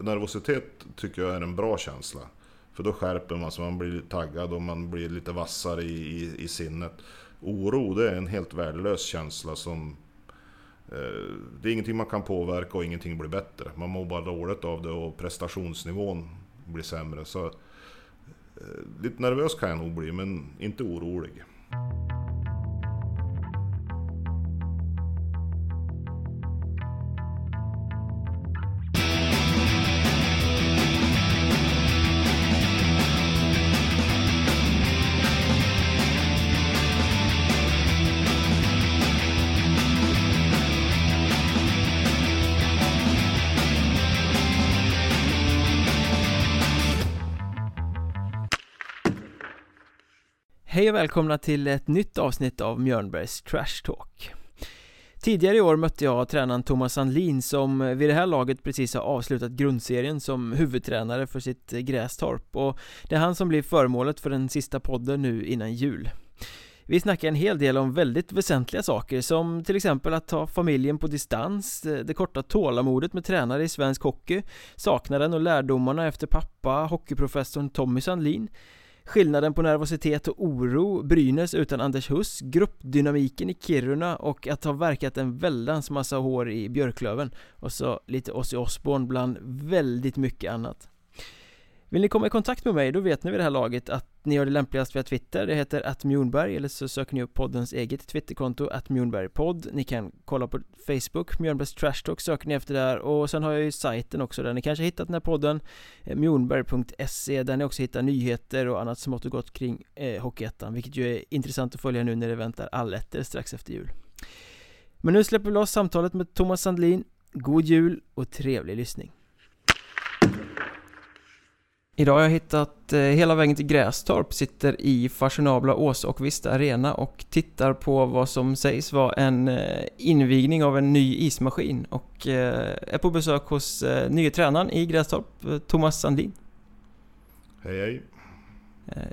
nervositet tycker jag är en bra känsla. För då skärper man sig, man blir taggad och man blir lite vassare i, i, i sinnet. Oro, det är en helt värdelös känsla som... Eh, det är ingenting man kan påverka och ingenting blir bättre. Man mår bara dåligt av det och prestationsnivån blir sämre. Så eh, Lite nervös kan jag nog bli, men inte orolig. Och välkomna till ett nytt avsnitt av Mjörnbergs Trash Talk. Tidigare i år mötte jag tränaren Thomas Sandlin som vid det här laget precis har avslutat grundserien som huvudtränare för sitt Grästorp. Och det är han som blir föremålet för den sista podden nu innan jul. Vi snackar en hel del om väldigt väsentliga saker som till exempel att ta familjen på distans, det korta tålamodet med tränare i svensk hockey, saknaden och lärdomarna efter pappa, hockeyprofessorn Tommy Sandlin Skillnaden på nervositet och oro, Brynäs utan Anders Huss, gruppdynamiken i Kiruna och att ha verkat en väldans massa hår i Björklöven. Och så lite Ozzy Osbourne bland väldigt mycket annat. Vill ni komma i kontakt med mig, då vet ni vid det här laget att ni gör det lämpligast via Twitter, det heter attmjornberg eller så söker ni upp poddens eget Twitterkonto, attmjornbergpodd Ni kan kolla på Facebook, Mjornbergs Trash Talk söker ni efter där. Och sen har jag ju sajten också där ni kanske hittat den här podden eh, Mjornberg.se där ni också hittar nyheter och annat smått och gott kring eh, Hockeyettan Vilket ju är intressant att följa nu när det väntar alletter strax efter jul. Men nu släpper vi loss samtalet med Thomas Sandlin. God jul och trevlig lyssning. Idag har jag hittat eh, hela vägen till Grästorp, sitter i fashionabla Ås och Vista Arena och tittar på vad som sägs vara en eh, invigning av en ny ismaskin och eh, är på besök hos nye tränaren i Grästorp, Thomas Sandin. Hej hej.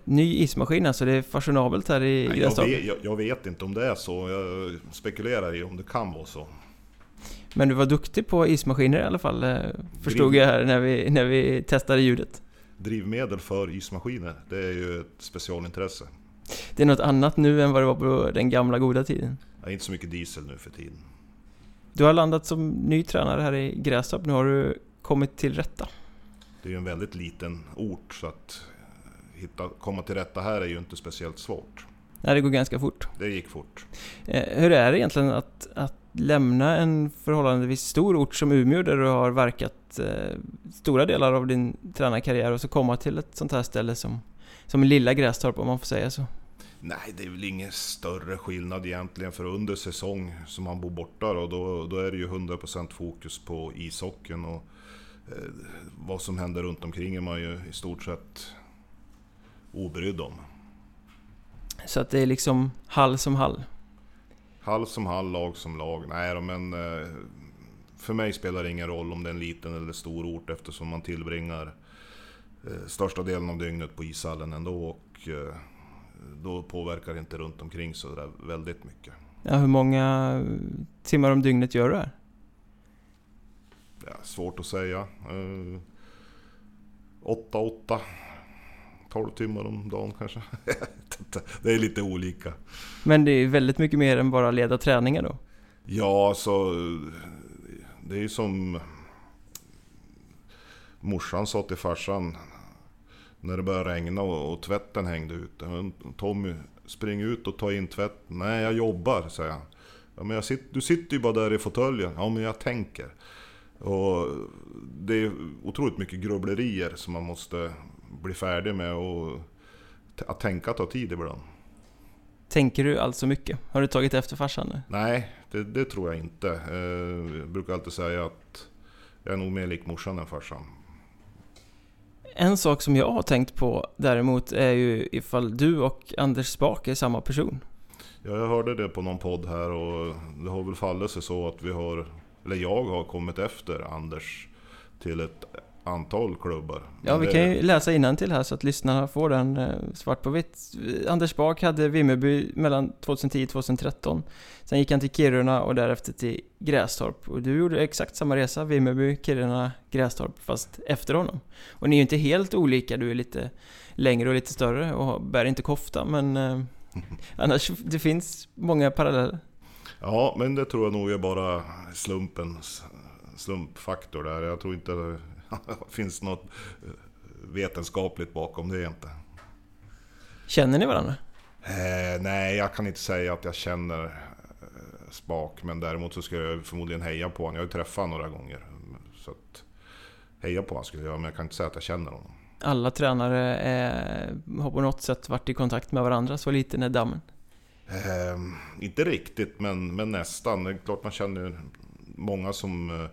Ny ismaskin alltså, det är fashionabelt här i Nej, Grästorp? Jag vet, jag, jag vet inte om det är så, jag spekulerar i om det kan vara så. Men du var duktig på ismaskiner i alla fall, förstod jag här när vi, när vi testade ljudet drivmedel för ismaskiner. Det är ju ett specialintresse. Det är något annat nu än vad det var på den gamla goda tiden? Ja, inte så mycket diesel nu för tiden. Du har landat som ny tränare här i Grästorp. Nu har du kommit till rätta. Det är ju en väldigt liten ort så att hitta, komma till rätta här är ju inte speciellt svårt. Nej, det går ganska fort. Det gick fort. Eh, hur är det egentligen att, att lämna en förhållandevis stor ort som Umeå där du har verkat eh, stora delar av din tränarkarriär och så komma till ett sånt här ställe som, som lilla Grästorp om man får säga så? Nej, det är väl ingen större skillnad egentligen för under säsong som man bor borta då, då, då är det ju 100% fokus på ishockeyn och eh, vad som händer runt omkring är man ju i stort sett obrydd om. Så att det är liksom hall som hall? Hall som hall, lag som lag. Nej men eh, för mig spelar det ingen roll om det är en liten eller stor ort eftersom man tillbringar eh, största delen av dygnet på ishallen ändå och eh, då påverkar det inte runt omkring så där väldigt mycket. Ja, hur många timmar om dygnet gör du här? Ja, svårt att säga. 8-8 12 timmar om dagen kanske. det är lite olika. Men det är väldigt mycket mer än bara leda träningar då? Ja, så det är ju som morsan sa till farsan när det började regna och, och tvätten hängde ute. Tommy, spring ut och ta in tvätt. Nej, jag jobbar, säger han. Ja, men jag sitter, du sitter ju bara där i fåtöljen. Ja, men jag tänker. Och det är otroligt mycket grubblerier som man måste bli färdig med och att tänka tar tid ibland. Tänker du alltså mycket? Har du tagit efter farsan nu? Nej, det, det tror jag inte. Eh, jag brukar alltid säga att jag är nog mer lik morsan än farsan. En sak som jag har tänkt på däremot är ju ifall du och Anders Spak är samma person. Ja, jag hörde det på någon podd här och det har väl fallit sig så att vi har, eller jag har kommit efter Anders till ett antal klubbar. Ja, vi det- kan ju läsa till här så att lyssnarna får den eh, svart på vitt. Anders Bak hade Vimmerby mellan 2010 och 2013. Sen gick han till Kiruna och därefter till Grästorp. Och du gjorde exakt samma resa, Vimmerby, Kiruna, Grästorp, fast efter honom. Och ni är ju inte helt olika, du är lite längre och lite större och bär inte kofta, men eh, annars det finns många paralleller. Ja, men det tror jag nog är bara slumpens slumpfaktor där. Jag tror inte finns något eh, vetenskapligt bakom det inte. Känner ni varandra? Eh, nej, jag kan inte säga att jag känner eh, Spak, men däremot så ska jag förmodligen heja på honom. Jag har ju träffat honom några gånger. Så att heja på honom skulle jag men jag kan inte säga att jag känner honom. Alla tränare eh, har på något sätt varit i kontakt med varandra, så liten är dammen. Eh, inte riktigt, men, men nästan. Det är klart man känner många som, eh,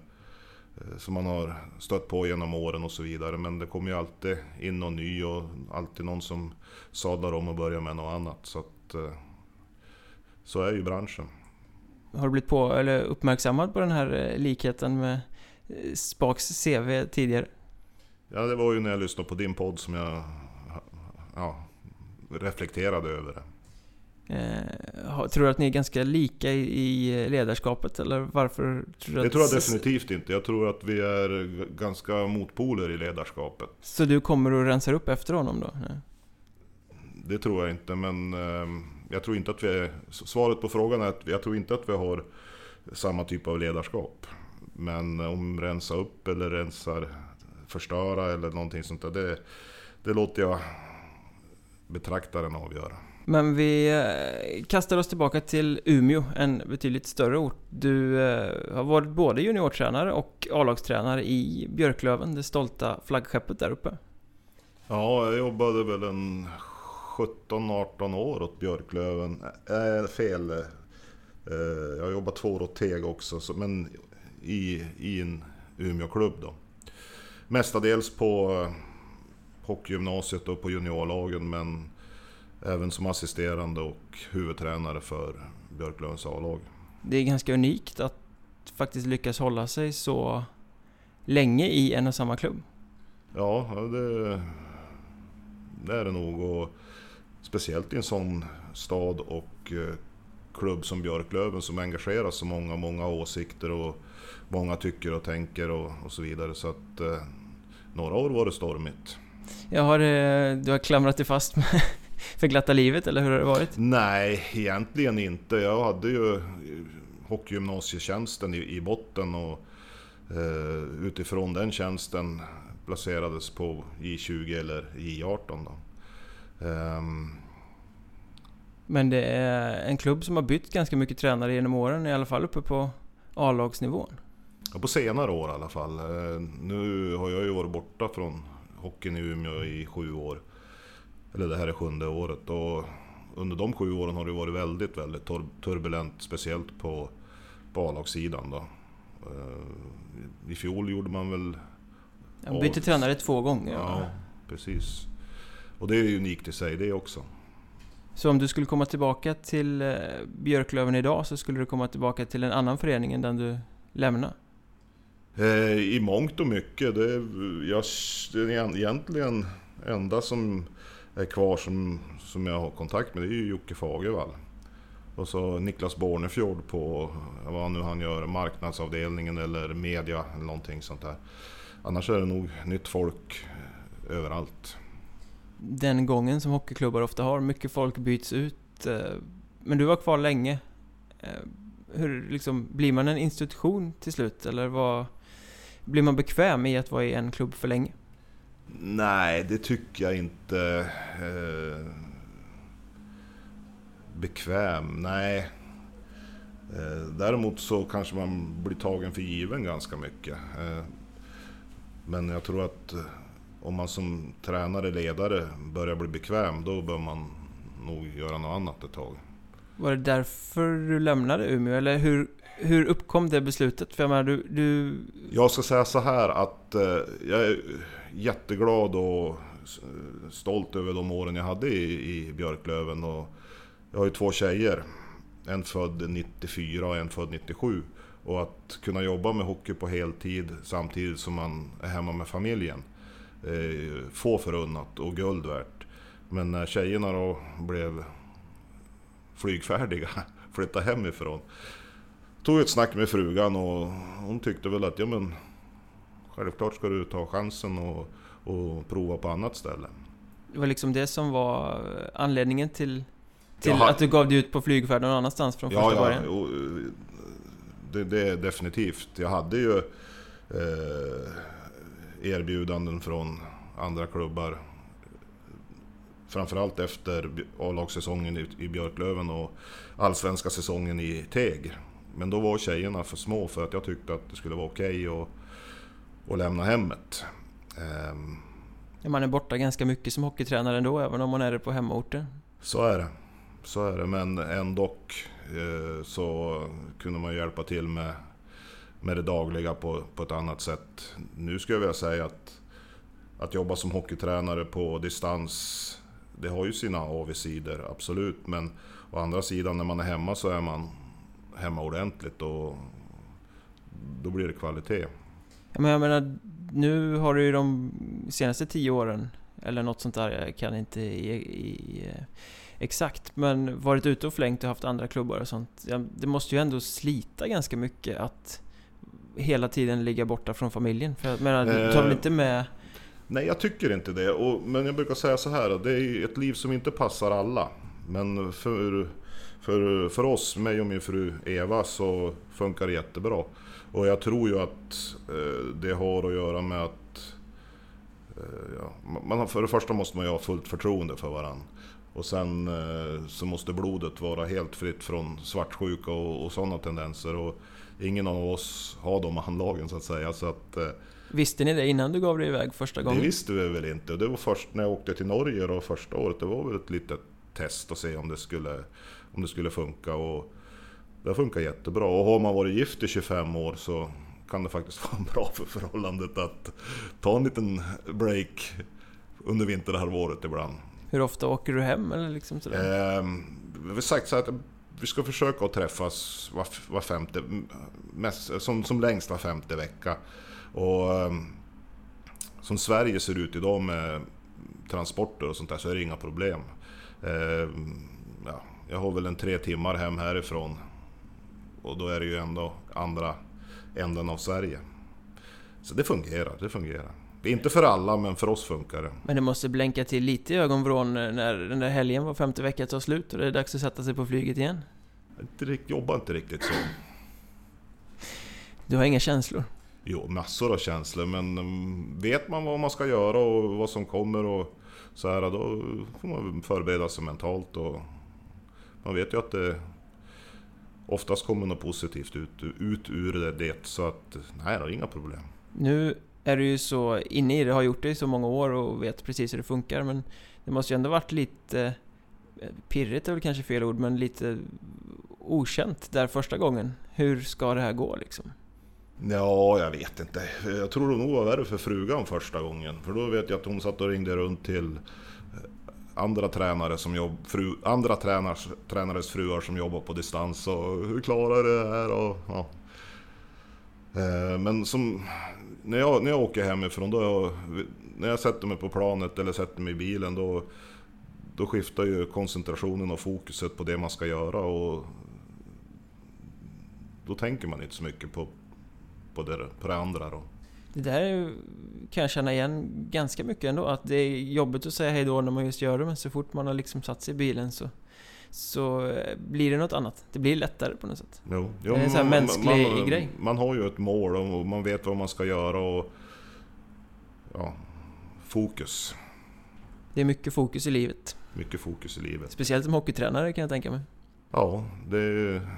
som man har stött på genom åren och så vidare. Men det kommer ju alltid in någon ny och alltid någon som sadlar om och börjar med något annat. Så, att, eh, så är ju branschen. Har du blivit på, eller uppmärksammad på den här eh, likheten med eh, Spaks CV tidigare? Ja, det var ju när jag lyssnade på din podd som jag ja, reflekterade över det. Eh, tror du att ni är ganska lika i, ledarskapet, eller varför tror Det att... tror jag definitivt inte. Jag tror att vi är ganska motpoler i ledarskapet. Så du kommer och rensar upp efter honom då? Nej. Det tror jag inte, men eh, jag tror inte att vi är... Svaret på frågan är att jag tror inte att vi har samma typ av ledarskap. Men om rensa upp eller rensar förstöra eller någonting sånt där, det, det låter jag betraktaren avgöra. Men vi eh, kastar oss tillbaka till Umeå, en betydligt större ort. Du eh, har varit både juniortränare och A-lagstränare i Björklöven, det stolta flaggskeppet där uppe. Ja, jag jobbade väl en 17-18 år åt Björklöven. Äh, fel. Jag har jobbat två år åt Teg också, men i, i en Umeåklubb då. Mestadels på hockeygymnasiet och på juniorlagen, men även som assisterande och huvudtränare för Björklövens A-lag. Det är ganska unikt att faktiskt lyckas hålla sig så länge i en och samma klubb. Ja, det, det är det nog. Och speciellt i en sån stad och eh, klubb som Björklöven som engagerar så många, många åsikter och många tycker och tänker och, och så vidare. Så att eh, några år var det stormigt. Jag har, eh, du har klamrat dig fast med för glatta livet, eller hur har det varit? Nej, egentligen inte. Jag hade ju hockeygymnasietjänsten i, i botten och eh, utifrån den tjänsten placerades på J20 eller J18. Då. Ehm, Men det är en klubb som har bytt ganska mycket tränare genom åren, i alla fall uppe på A-lagsnivån. Ja, på senare år i alla fall. Eh, Nu har jag ju varit borta från hockeyn i Umeå i sju år. Eller det här är sjunde året. Och under de sju åren har det varit väldigt, väldigt tur- turbulent. Speciellt på, på A-lagssidan då. Eh, I fjol gjorde man väl... Jag bytte Ja. tränare två gånger. Ja, precis. Och det är unikt i sig det också. Så om du skulle komma tillbaka till eh, Björklöven idag så skulle du komma tillbaka till en annan förening än den du lämnade? Eh, I mångt och mycket. Det är, jag, egentligen enda som är kvar som, som jag har kontakt med det är ju Jocke Fagervall. Och så Niklas Bornefjord på vad nu han gör, marknadsavdelningen eller media eller någonting sånt där. Annars är det nog nytt folk överallt. Den gången som hockeyklubbar ofta har, mycket folk byts ut. Eh, men du var kvar länge. Eh, hur liksom, blir man en institution till slut? Eller vad, blir man bekväm i att vara i en klubb för länge? Nej, det tycker jag inte. Eh, bekväm? Nej. Eh, däremot så kanske man blir tagen för given ganska mycket. Eh, men jag tror att om man som tränare, ledare börjar bli bekväm, då bör man nog göra något annat ett tag. Var det därför du lämnade Umeå? Eller hur, hur uppkom det beslutet? För jag menar, du, du... Jag ska säga så här att jag är jätteglad och stolt över de åren jag hade i, i Björklöven. Och jag har ju två tjejer. En född 94 och en född 97. Och att kunna jobba med hockey på heltid samtidigt som man är hemma med familjen. Eh, få förunnat och guld värt. Men när tjejerna då blev flygfärdiga, flyttade hemifrån. Tog ett snack med frugan och hon tyckte väl att ja men självklart ska du ta chansen och, och prova på annat ställe. Det var liksom det som var anledningen till, till att du gav dig ut på flygfärd någon annanstans från första ja, början? Ja, det, det är definitivt. Jag hade ju eh, erbjudanden från andra klubbar. Framförallt efter A-lagssäsongen i, i Björklöven och allsvenska säsongen i Teg. Men då var tjejerna för små för att jag tyckte att det skulle vara okej okay att lämna hemmet. Um, man är borta ganska mycket som hockeytränare ändå, även om man är det på hemmaorten. Så är det. Så är det, men ändå eh, så kunde man hjälpa till med, med det dagliga på, på ett annat sätt. Nu skulle jag vilja säga att, att jobba som hockeytränare på distans, det har ju sina avigsidor, absolut. Men å andra sidan, när man är hemma så är man hemma ordentligt och då blir det kvalitet. Men jag menar, nu har du ju de senaste tio åren, eller något sånt där, jag kan inte i, i, exakt, men varit ute och flängt och haft andra klubbar och sånt. Det måste ju ändå slita ganska mycket att hela tiden ligga borta från familjen. För jag menar, du tar väl inte med... Nej, jag tycker inte det. Och, men jag brukar säga så här, det är ett liv som inte passar alla. Men för, för, för oss, mig och min fru Eva, så funkar det jättebra. Och jag tror ju att eh, det har att göra med att eh, ja, man, för det första måste man ju ha fullt förtroende för varandra. Och sen eh, så måste blodet vara helt fritt från svartsjuka och, och sådana tendenser. Och ingen av oss har de anlagen så att säga. Så att, Visste ni det innan du gav dig iväg första gången? Det visste vi väl inte. Det var först när jag åkte till Norge då första året. Det var väl ett litet test att se om det skulle, om det skulle funka. Och, det funkar jättebra. Och har man varit gift i 25 år så kan det faktiskt vara bra för förhållandet att ta en liten break under vinterhalvåret ibland. Hur ofta åker du hem eller liksom sådär? Eh, vi har sagt så att vi ska försöka att träffas var, var femte, mest, som, som längst var femte vecka. Och eh, som Sverige ser ut idag med transporter och sånt där så är det inga problem. Eh, ja, jag har väl en tre timmar hem härifrån och då är det ju ändå andra änden av Sverige. Så det fungerar, det fungerar. Det är inte för alla, men för oss funkar det. Men det måste blänka till lite i ögonvrån när den där helgen var femte vecka tar slut och det är dags att sätta sig på flyget igen? Jag jobbar inte riktigt så. Du har inga känslor? Jo, massor av känslor, men mm, vet man vad man ska göra och vad som kommer och så här, då får man förbereda sig mentalt och man vet ju att det oftast kommer något positivt ut, ut ur det, det så att nej, är inga problem. Nu är du ju så inne i det, har gjort det i så många år och vet precis hur det funkar men det måste ju ändå varit lite eh, pirrigt är väl kanske fel ord men lite okänt där första gången. Hur ska det här gå liksom? Ja, jag vet inte. Jag tror det nog var värre för frugan första gången. För då vet jag att hon satt och ringde runt till andra tränare som jobb, fru, andra tränars, tränares fruar som jobbar på distans och hur klarar det här? Och, ja. Eh, men som, när, jag, när jag åker hemifrån, då, när jag sätter mig på planet eller sätter mig i bilen då, då skiftar ju koncentrationen och fokuset på det man ska göra och då tänker man inte så mycket på, på, det, på det andra. Då. Det där kan jag känna igen ganska mycket ändå, att det är jobbigt att säga hej då när man just gör det, men så fort man har liksom satt sig i bilen så så eh, blir det något annat. Det blir lättare på något sätt. Jo, jo, det är en sån här mänsklig man, grej. Man har ju ett mål och man vet vad man ska göra och... Ja, fokus. Det är mycket fokus i livet. Mycket fokus i livet. Speciellt som hockeytränare kan jag tänka mig. Ja, det... Är,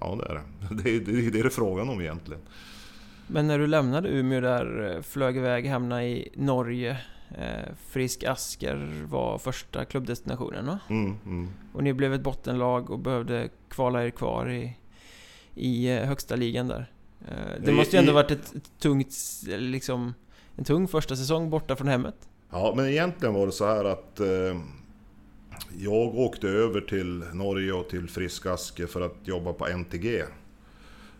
ja, det är det. Det är det, är det, är det frågan om egentligen. Men när du lämnade Umeå där, eh, flög iväg, hamnade i Norge. Eh, Frisk Asker var första klubbdestinationen va? Mm, mm. Och ni blev ett bottenlag och behövde kvala er kvar i, i eh, högsta ligan där. Det måste ju ändå varit ett, ett tungt, liksom, en tung första säsong borta från hemmet? Ja, men egentligen var det så här att eh, jag åkte över till Norge och till Frisk Asker för att jobba på NTG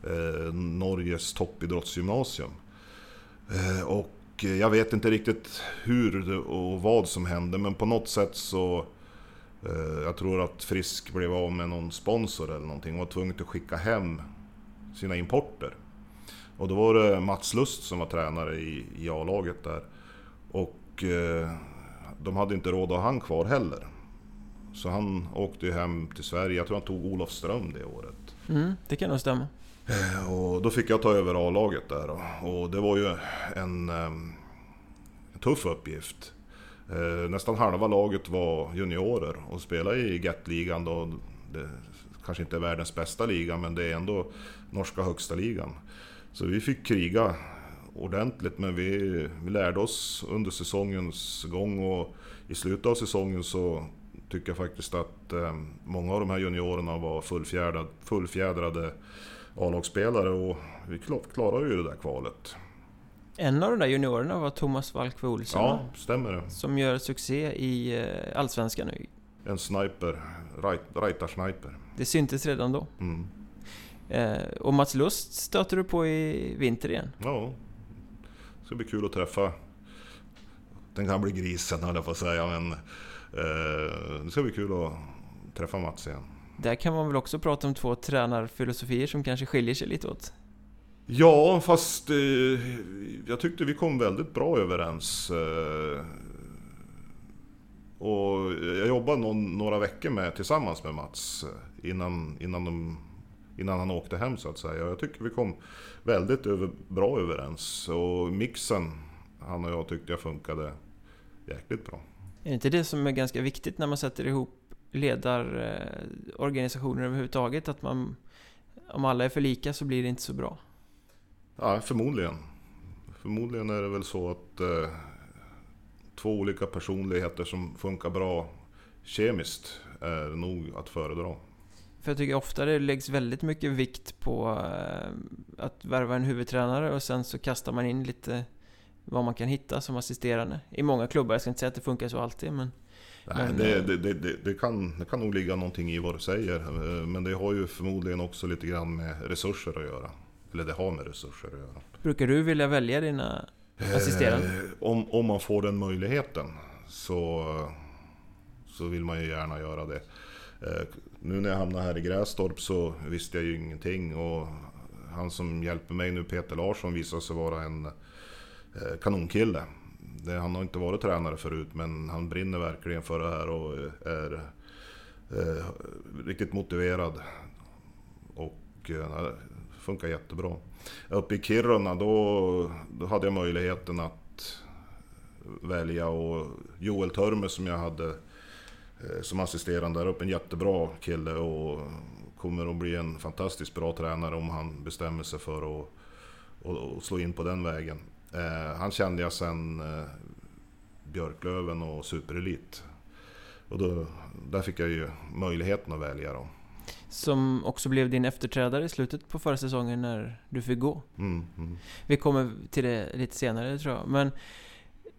eh, Norges toppidrottsgymnasium. Eh, och jag vet inte riktigt hur och vad som hände men på något sätt så eh, jag tror att Frisk blev av med någon sponsor eller någonting och var tvungen att skicka hem sina importer. Och då var det Mats Lust som var tränare i, i A-laget där. Och eh, de hade inte råd att ha han kvar heller. Så han åkte ju hem till Sverige. Jag tror han tog Olofström det året. Mm, det kan nog stämma. Eh, och då fick jag ta över A-laget där. Och det var ju en, en tuff uppgift. Eh, nästan halva laget var juniorer och spelade i GET-ligan då. Det kanske inte är världens bästa liga men det är ändå norska högsta ligan. Så vi fick kriga ordentligt men vi, vi lärde oss under säsongens gång och i slutet av säsongen så tycker jag faktiskt att ehm, många av de här juniorerna var fullfjädrade, fullfjädrade A-lagsspelare och vi klarade ju det där kvalet. En av de där juniorerna var Thomas Valkve Olsson. Ja, stämmer det. Som gör succé i eh, Allsvenskan nu. En sniper, right, Det syntes redan då. Mm. Eh, och Mats Lust stöter du på i vinter igen? Ja, det ska bli kul att träffa den gamle grisen höll jag på att säga, men eh, det ska bli kul att träffa Mats igen. Där kan man väl också prata om två tränarfilosofier som kanske skiljer sig lite åt? Ja, fast eh, jag tyckte vi kom väldigt bra överens. Eh, och jag jobbade någon, några veckor med, tillsammans med Mats eh, innan, innan, de, innan han åkte hem så att säga. Jag tycker vi kom väldigt över, bra överens. Och mixen, han och jag tyckte jag funkade jäkligt bra. Är det inte det som är ganska viktigt när man sätter ihop ledarorganisationer överhuvudtaget? Att man, om alla är för lika så blir det inte så bra. Ja, förmodligen. Förmodligen är det väl så att eh, två olika personligheter som funkar bra kemiskt är nog att föredra. För jag tycker ofta det läggs väldigt mycket vikt på eh, att värva en huvudtränare och sen så kastar man in lite vad man kan hitta som assisterande. I många klubbar, jag ska inte säga att det funkar så alltid men... Nej, men, det, eh, det, det, det, kan, det kan nog ligga någonting i vad du säger. Eh, men det har ju förmodligen också lite grann med resurser att göra. Eller det har med resurser att göra. Brukar du vilja välja dina assisterande? Eh, om, om man får den möjligheten så, så vill man ju gärna göra det. Eh, nu när jag hamnade här i Grästorp så visste jag ju ingenting och han som hjälper mig nu, Peter Larsson, visade sig vara en eh, Eh, kanonkille. Det, han har inte varit tränare förut men han brinner verkligen för det här och eh, är eh, riktigt motiverad. Och eh, funkar jättebra. Uppe i Kiruna då, då hade jag möjligheten att välja och Joel Törme som jag hade eh, som assisterande där uppe, en jättebra kille och kommer att bli en fantastiskt bra tränare om han bestämmer sig för att och, slå in på den vägen. Eh, han kände jag sen eh, Björklöven och Superelit. Och då, där fick jag ju möjligheten att välja då. Som också blev din efterträdare i slutet på förra säsongen när du fick gå. Mm, mm. Vi kommer till det lite senare tror jag. Men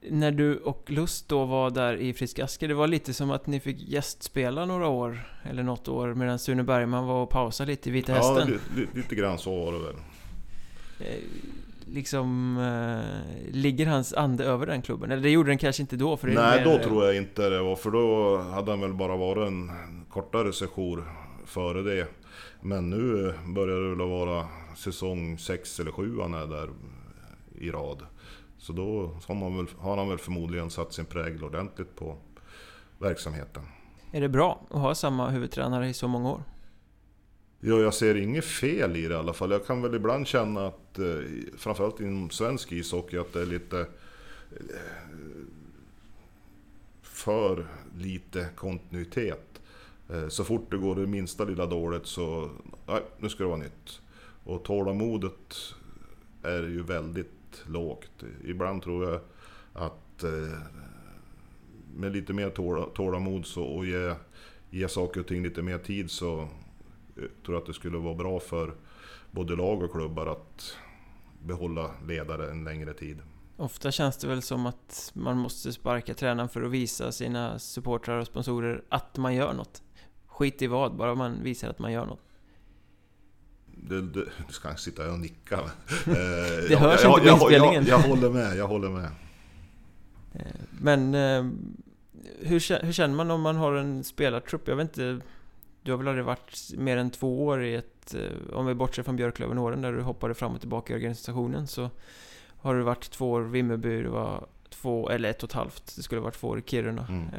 när du och Lust då var där i Frisk Asker, det var lite som att ni fick gästspela några år, eller något år, medan Sune Bergman var och pausade lite i Vita Hästen. Ja, lite, lite grann så var det väl. Liksom... Eh, ligger hans ande över den klubben? Eller det gjorde den kanske inte då? För Nej, mer... då tror jag inte det var, för då hade han väl bara varit en kortare session före det. Men nu börjar det väl vara säsong 6 eller 7 han är där i rad. Så då har, man väl, har han väl förmodligen satt sin prägel ordentligt på verksamheten. Är det bra att ha samma huvudtränare i så många år? Ja, jag ser inget fel i det i alla fall. Jag kan väl ibland känna att, eh, framförallt inom svensk ishockey, att det är lite eh, för lite kontinuitet. Eh, så fort det går det minsta lilla dåligt så, nej, nu ska det vara nytt. Och tålamodet är ju väldigt lågt. Ibland tror jag att med lite mer tålamod så, och ge, ge saker och ting lite mer tid så jag eh, tror att det skulle vara bra för både lag och klubbar att behålla ledare en längre tid. Ofta känns det väl som att man måste sparka tränaren för att visa sina supportrar och sponsorer att man gör något. Skit i vad, bara man visar att man gör något. det, det, du ska inte sitta och nicka. det jag, hörs jag, inte på inspelningen. Jag, jag, håller med, jag håller med. Men hur, hur känner man om man har en spelartrupp? Jag vet inte Du har väl aldrig varit mer än två år i ett Om vi bortser från Björklöven-åren där du hoppade fram och tillbaka i organisationen så Har du varit två år Vimmerby, det var två, eller ett och ett halvt Det skulle varit två år i Kiruna mm.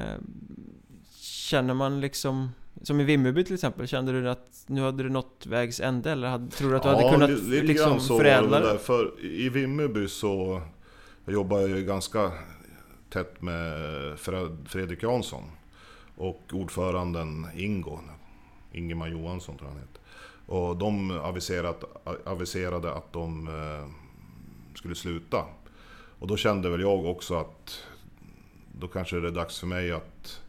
Känner man liksom som i Vimmerby till exempel, kände du att nu hade du nått vägs ände eller hade, tror du att du ja, hade kunnat lite liksom så förädla det? För i Vimmerby så jobbar jag ju ganska tätt med Fredrik Jansson och ordföranden Ingo, Ingemar Johansson tror jag han heter. Och de aviserat, aviserade att de eh, skulle sluta. Och då kände väl jag också att då kanske det är dags för mig att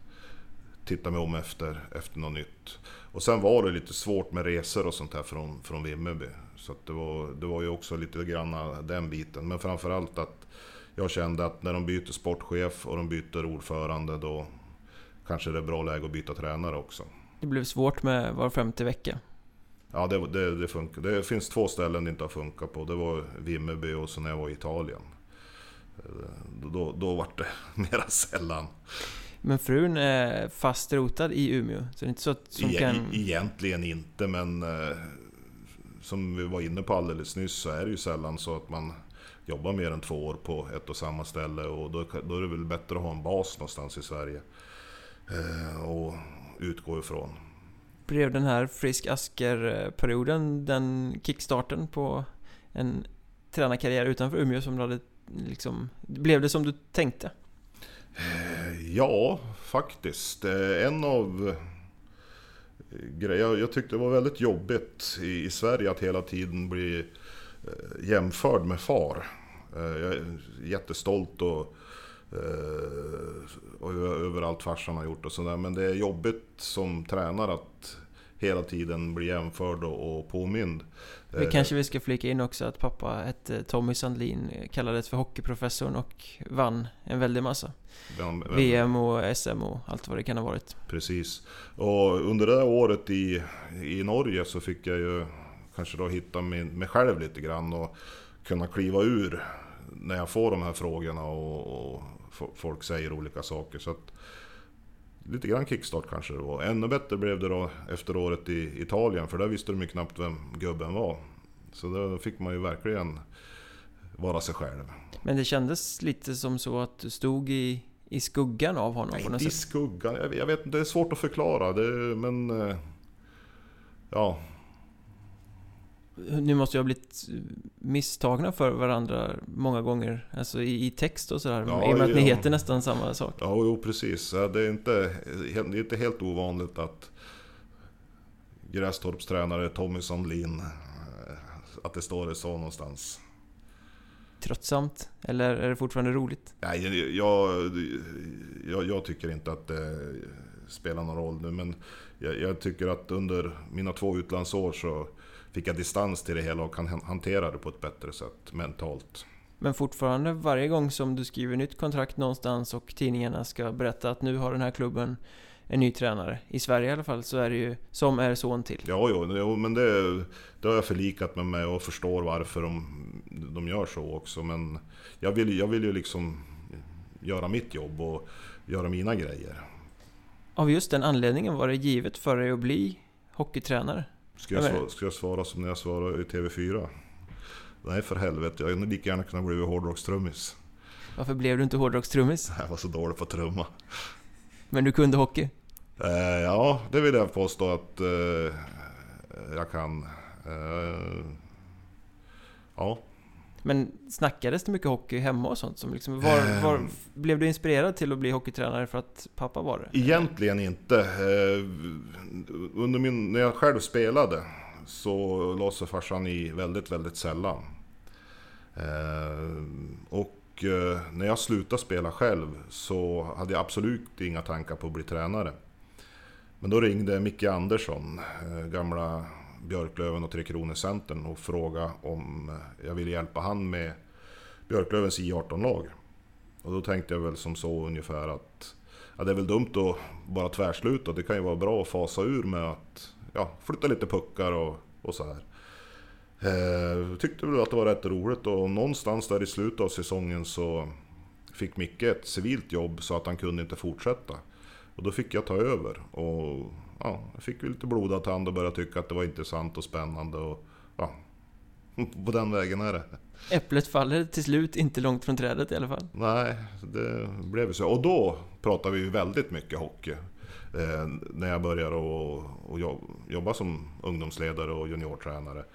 titta mig om efter, efter något nytt. Och sen var det lite svårt med resor och sånt här från, från Vimmerby. Så det, var, det var ju också lite grann den biten. Men framförallt att jag kände att när de byter sportchef och de byter ordförande då kanske det är bra läge att byta tränare också. Det blev svårt med var femte vecka. Ja, det, det, det funkar. Det finns två ställen det inte har funkat på. Det var Vimmerby och så när jag var i Italien. Då, då, då var det mera sällan. Men frun är fast rotad i Umeå? Så det är inte så att e kan... Egentligen inte, men eh, som vi var inne på alldeles nyss så är det ju sällan så att man jobbar mer än två år på ett och samma ställe och då, då är det väl bättre att ha en bas någonstans i Sverige eh, och utgå ifrån. Blev den här Frisk Asker-perioden den kickstarten på en tränarkarriär utanför Umeå som du hade liksom, blev det som du tänkte? Eh, ja, faktiskt. Eh, en av grejerna, jag tyckte det var väldigt jobbigt i, Sverige att hela tiden bli Eh, jämförd med far. Eh, jag är jättestolt och, eh, och över allt farsan har gjort och sådär. Men det är jobbigt som tränare att hela tiden bli jämförd och påmind. Vi kanske vi ska flika in också att pappa hette Tommy Sandlin, kallades för hockeyprofessorn och vann en väldig massa. Vem, vem, VM och SM och allt vad det kan ha varit. Precis. Och under det här året i, i Norge så fick jag ju kanske då hitta min, mig själv lite grann och kunna kliva ur när jag får de här frågorna och, och folk säger olika saker. Så att, lite grann kickstart kanske det var. Ännu bättre blev det då efter året i Italien, för där visste de ju knappt vem gubben var. Så då fick man ju verkligen vara sig själv. Men det kändes lite som så att du stod i, i skuggan av honom? Nej, på något inte i skuggan. Jag, jag vet det är svårt att förklara. Det, men... Eh, ja, ni måste ju ha blivit misstagna för varandra många gånger, alltså i, text och sådär, ja, i och med att ni heter nästan samma sak. Ja, jo, precis. Det är, inte, det är inte helt ovanligt att Grästorps tränare Tommy Sandlin, eh, att det står det så någonstans. Tröttsamt? Eller är det fortfarande roligt? Nej, jag, jag, jag tycker inte att det spelar någon roll nu, men jag, jag tycker att under mina två utlandsår så fick jag distans till det hela och kan hantera det på ett bättre sätt mentalt. Men fortfarande varje gång som du skriver nytt kontrakt någonstans och tidningarna ska berätta att nu har den här klubben en ny tränare. I Sverige i alla fall så är det ju som är son till. Ja, jo, jo men det, det har jag förlikat med mig och förstår varför de, de gör så också. Men jag vill, jag vill ju liksom göra mitt jobb och göra mina grejer. Av just den anledningen var det givet för dig att bli hockeytränare? Ska jag, svara, ska jag svara som när jag svarade i TV4? Nej för helvete, jag hade lika gärna kunnat bli hårdrockstrummis. Varför blev du inte hårdrockstrummis? Jag var så dålig på trumma. Men du kunde hockey? Eh, ja, det vill jag påstå att eh, jag kan. Eh, ja. Men snackades det mycket hockey hemma och sånt? Som liksom, var, var, ehm. blev du inspirerad till att bli hockeytränare för att pappa var det? Egentligen inte. Eh, under min, när jag själv spelade så la sig farsan i väldigt, väldigt sällan. Eh, och eh, när jag slutade spela själv så hade jag absolut inga tankar på att bli tränare. Men då ringde Micke Andersson, gamla Björklöven och Tre Kronor-centern och fråga om eh, jag ville hjälpa han med Björklövens I18-lag. Och då tänkte jag väl som så ungefär att ja, det är väl dumt att bara tvärsluta. Det kan ju vara bra att fasa ur med att ja, flytta lite puckar och, och så här. Eh, tyckte väl att det var rätt roligt och någonstans där i slutet av säsongen så fick Micke ett civilt jobb så att han kunde inte fortsätta. Och då fick jag ta över och ja, jag fick ju lite blodad tand och började tycka att det var intressant och spännande och ja, på den vägen är det. Äpplet faller till slut inte långt från trädet i alla fall. Nej, det blev så. Och då pratar vi ju väldigt mycket hockey. Eh, när jag började och, och jobba som ungdomsledare och juniortränare.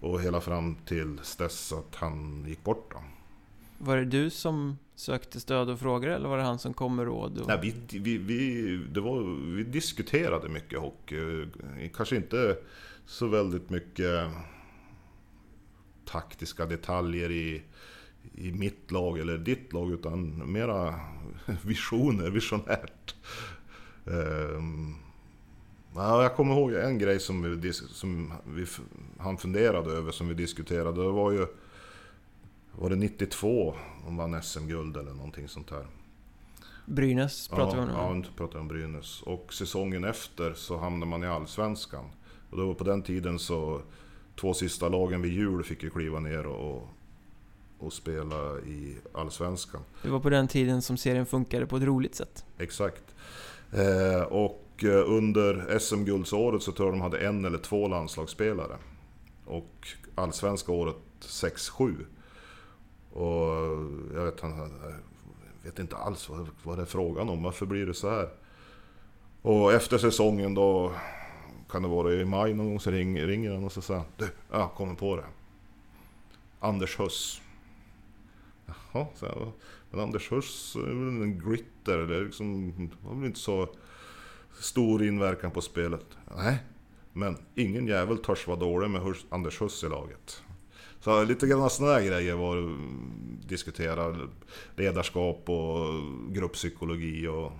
Och hela fram till dess att han gick bort då. Var det du som sökte stöd och frågor eller var det han som kom med råd? Och... Nej, vi, vi, vi, det var, vi diskuterade mycket hockey. Eh, kanske inte så väldigt mycket eh, taktiska detaljer i, i mitt lag eller ditt lag utan mera visioner, visionärt. Um, ja, jag kommer ihåg en grej som, vi, som vi, han funderade över som vi diskuterade. Det var ju var det 92 de vann SM-guld eller någonting sånt här. Brynäs pratar ja, vi om nu. Ja, nu pratar om Brynäs. Och säsongen efter så hamnade man i Allsvenskan. Och då på den tiden så två sista lagen vid jul fick ju kliva ner och, och spela i Allsvenskan. Det var på den tiden som serien funkade på ett roligt sätt. Exakt. Eh, och eh, under SM-guldsåret så tror jag de hade en eller två landslagsspelare. Och allsvenska året 6-7. Och jag vet, jag vet inte alls vad, vad det är frågan om. Varför blir det så här? Och efter säsongen då, kan det vara i maj någon gång, så ringer, ringer han och så säger Du, jag kommer på det. Anders Huss. Jaha, så jag, men Anders Huss är väl en glitter, Det är liksom, har väl inte så stor inverkan på spelet. Nej, men ingen jävel törs vara dålig med Anders Huss i laget. Så lite grann sådana där grejer var diskutera ledarskap och grupppsykologi och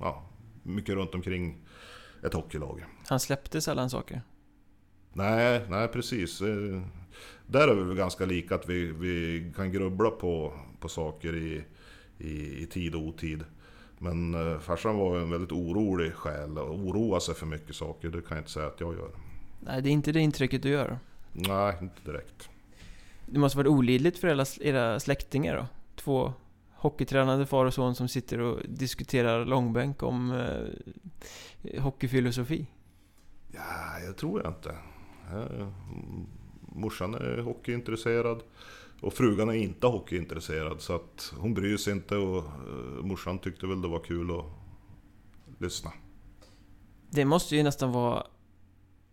ja, mycket runt omkring ett hockeylag. Han släppte sällan saker? Nej, nej precis. Eh, där är vi väl ganska lika, att vi, vi kan grubbla på, på saker i, i, i tid och otid. Men eh, farsan var en väldigt orolig själ och oroar sig för mycket saker, det kan jag inte säga att jag gör. Nej, det är inte det intrycket du gör? Nej, inte direkt. Det måste varit olidligt för era, era släktingar då? Två hockeytränade far och son som sitter och diskuterar långbänk om eh, hockeyfilosofi? Ja, jag tror jag inte. Morsan är hockeyintresserad och frugan är inte hockeyintresserad så att hon bryr sig inte och uh, morsan tyckte väl det var kul att lyssna. Det måste ju nästan vara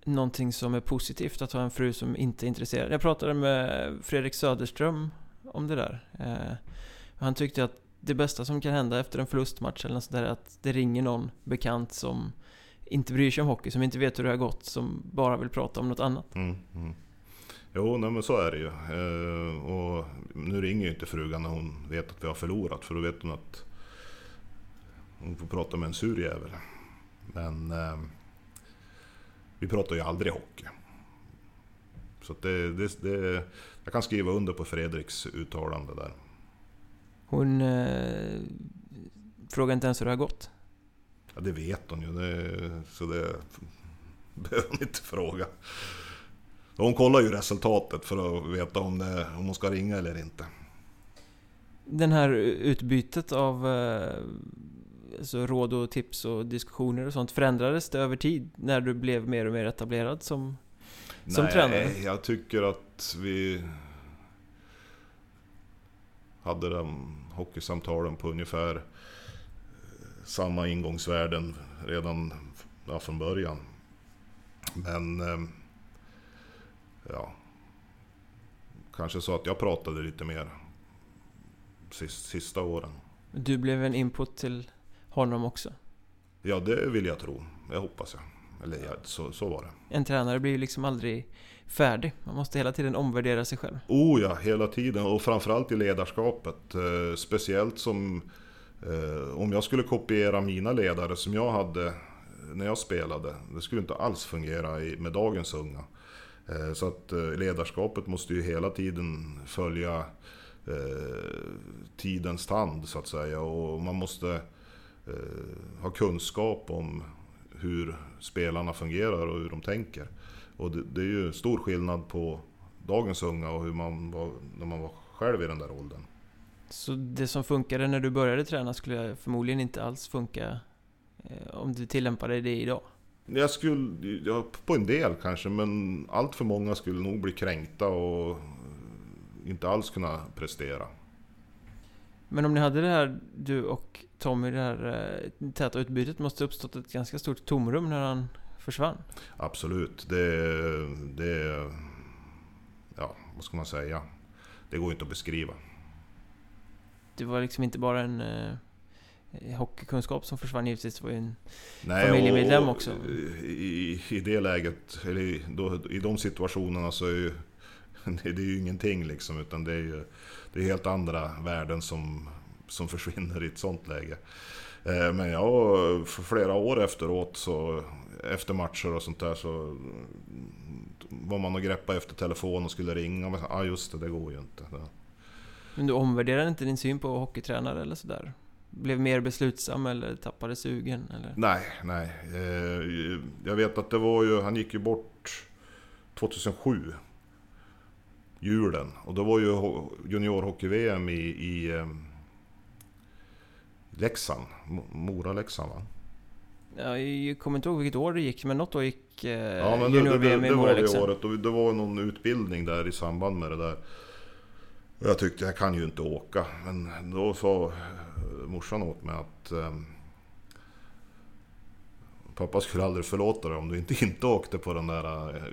någonting som är positivt att ha en fru som inte är intresserad. Jag pratade med Fredrik Söderström om det där. Eh, han tyckte att det bästa som kan hända efter en förlustmatch eller något sådär är att det ringer någon bekant som inte bryr sig om hockey, som inte vet hur det har gått, som bara vill prata om något annat. Mm, mm. Jo, nej, men så är det ju. Eh, och nu ringer ju inte frugan när hon vet att vi har förlorat, för då vet hon att hon får prata med en sur jävel. Men eh, vi pratar ju aldrig hockey. Så det, det, det, jag kan skriva under på Fredriks uttalande där. Hon eh, frågar inte ens hur det har gått? Ja, det vet hon ju. Det, så det behöver hon inte fråga. Hon kollar ju resultatet för att veta om, det, om hon ska ringa eller inte. Den här utbytet av alltså råd och tips och diskussioner och sånt, förändrades det över tid när du blev mer och mer etablerad som, som Nej, tränare? Nej, jag tycker att vi hade de hockeysamtalen på ungefär eh, samma ingångsvärden redan ja, från början. Men eh, ja, kanske så att jag pratade lite mer sista åren. Du blev en input till honom också? Ja, det vill jag tro. Det hoppas jag. Eller ja, så, så var det. En tränare blir ju liksom aldrig färdig. Man måste hela tiden omvärdera sig själv. Oh ja, hela tiden. Och framförallt i ledarskapet. Eh, speciellt som... Eh, om jag skulle kopiera mina ledare som jag hade när jag spelade. Det skulle inte alls fungera i, med dagens unga. Eh, så att eh, ledarskapet måste ju hela tiden följa eh, tidens tand så att säga. Och man måste ha kunskap om hur spelarna fungerar och hur de tänker. Och det, det är ju stor skillnad på dagens unga och hur man var när man var själv i den där åldern. Så det som funkade när du började träna skulle förmodligen inte alls funka eh, om du tillämpade det idag? Jag skulle, ja, på en del kanske, men allt för många skulle nog bli kränkta och inte alls kunna prestera. Men om ni hade det här, du och Tommy, det här eh, täta utbytet måste uppstått ett ganska stort tomrum när han försvann? Absolut, det, det... Ja, vad ska man säga? Det går inte att beskriva. Det var liksom inte bara en eh, hockeykunskap som försvann givetvis, det var ju en Nej, familjemedlem också. I, I det läget, eller i, då, i de situationerna så är ju, det är ju ingenting liksom, utan det är ju det är helt andra värden som, som försvinner i ett sånt läge. Eh, men ja, för flera år efteråt så efter matcher och sånt där så var man och greppade efter telefon och skulle ringa. Men ah, just det, det går ju inte. Men du omvärderade inte din syn på hockeytränare eller sådär? Blev mer beslutsam eller tappade sugen? Eller? Nej, nej. Eh, jag vet att det var ju, han gick ju bort 2007. Julen. Och då var ju juniorhockey-VM i, i eh, Leksand. Mora-Leksand va? Jag kommer inte ihåg vilket år det gick, men något år gick eh, ja, men junior-VM i Mora Det var det året, och det var någon utbildning där i samband med det där. Jag tyckte jag kan ju inte åka, men då sa morsan åt mig att um, pappa skulle aldrig förlåta dig om du inte, inte åkte på den där uh,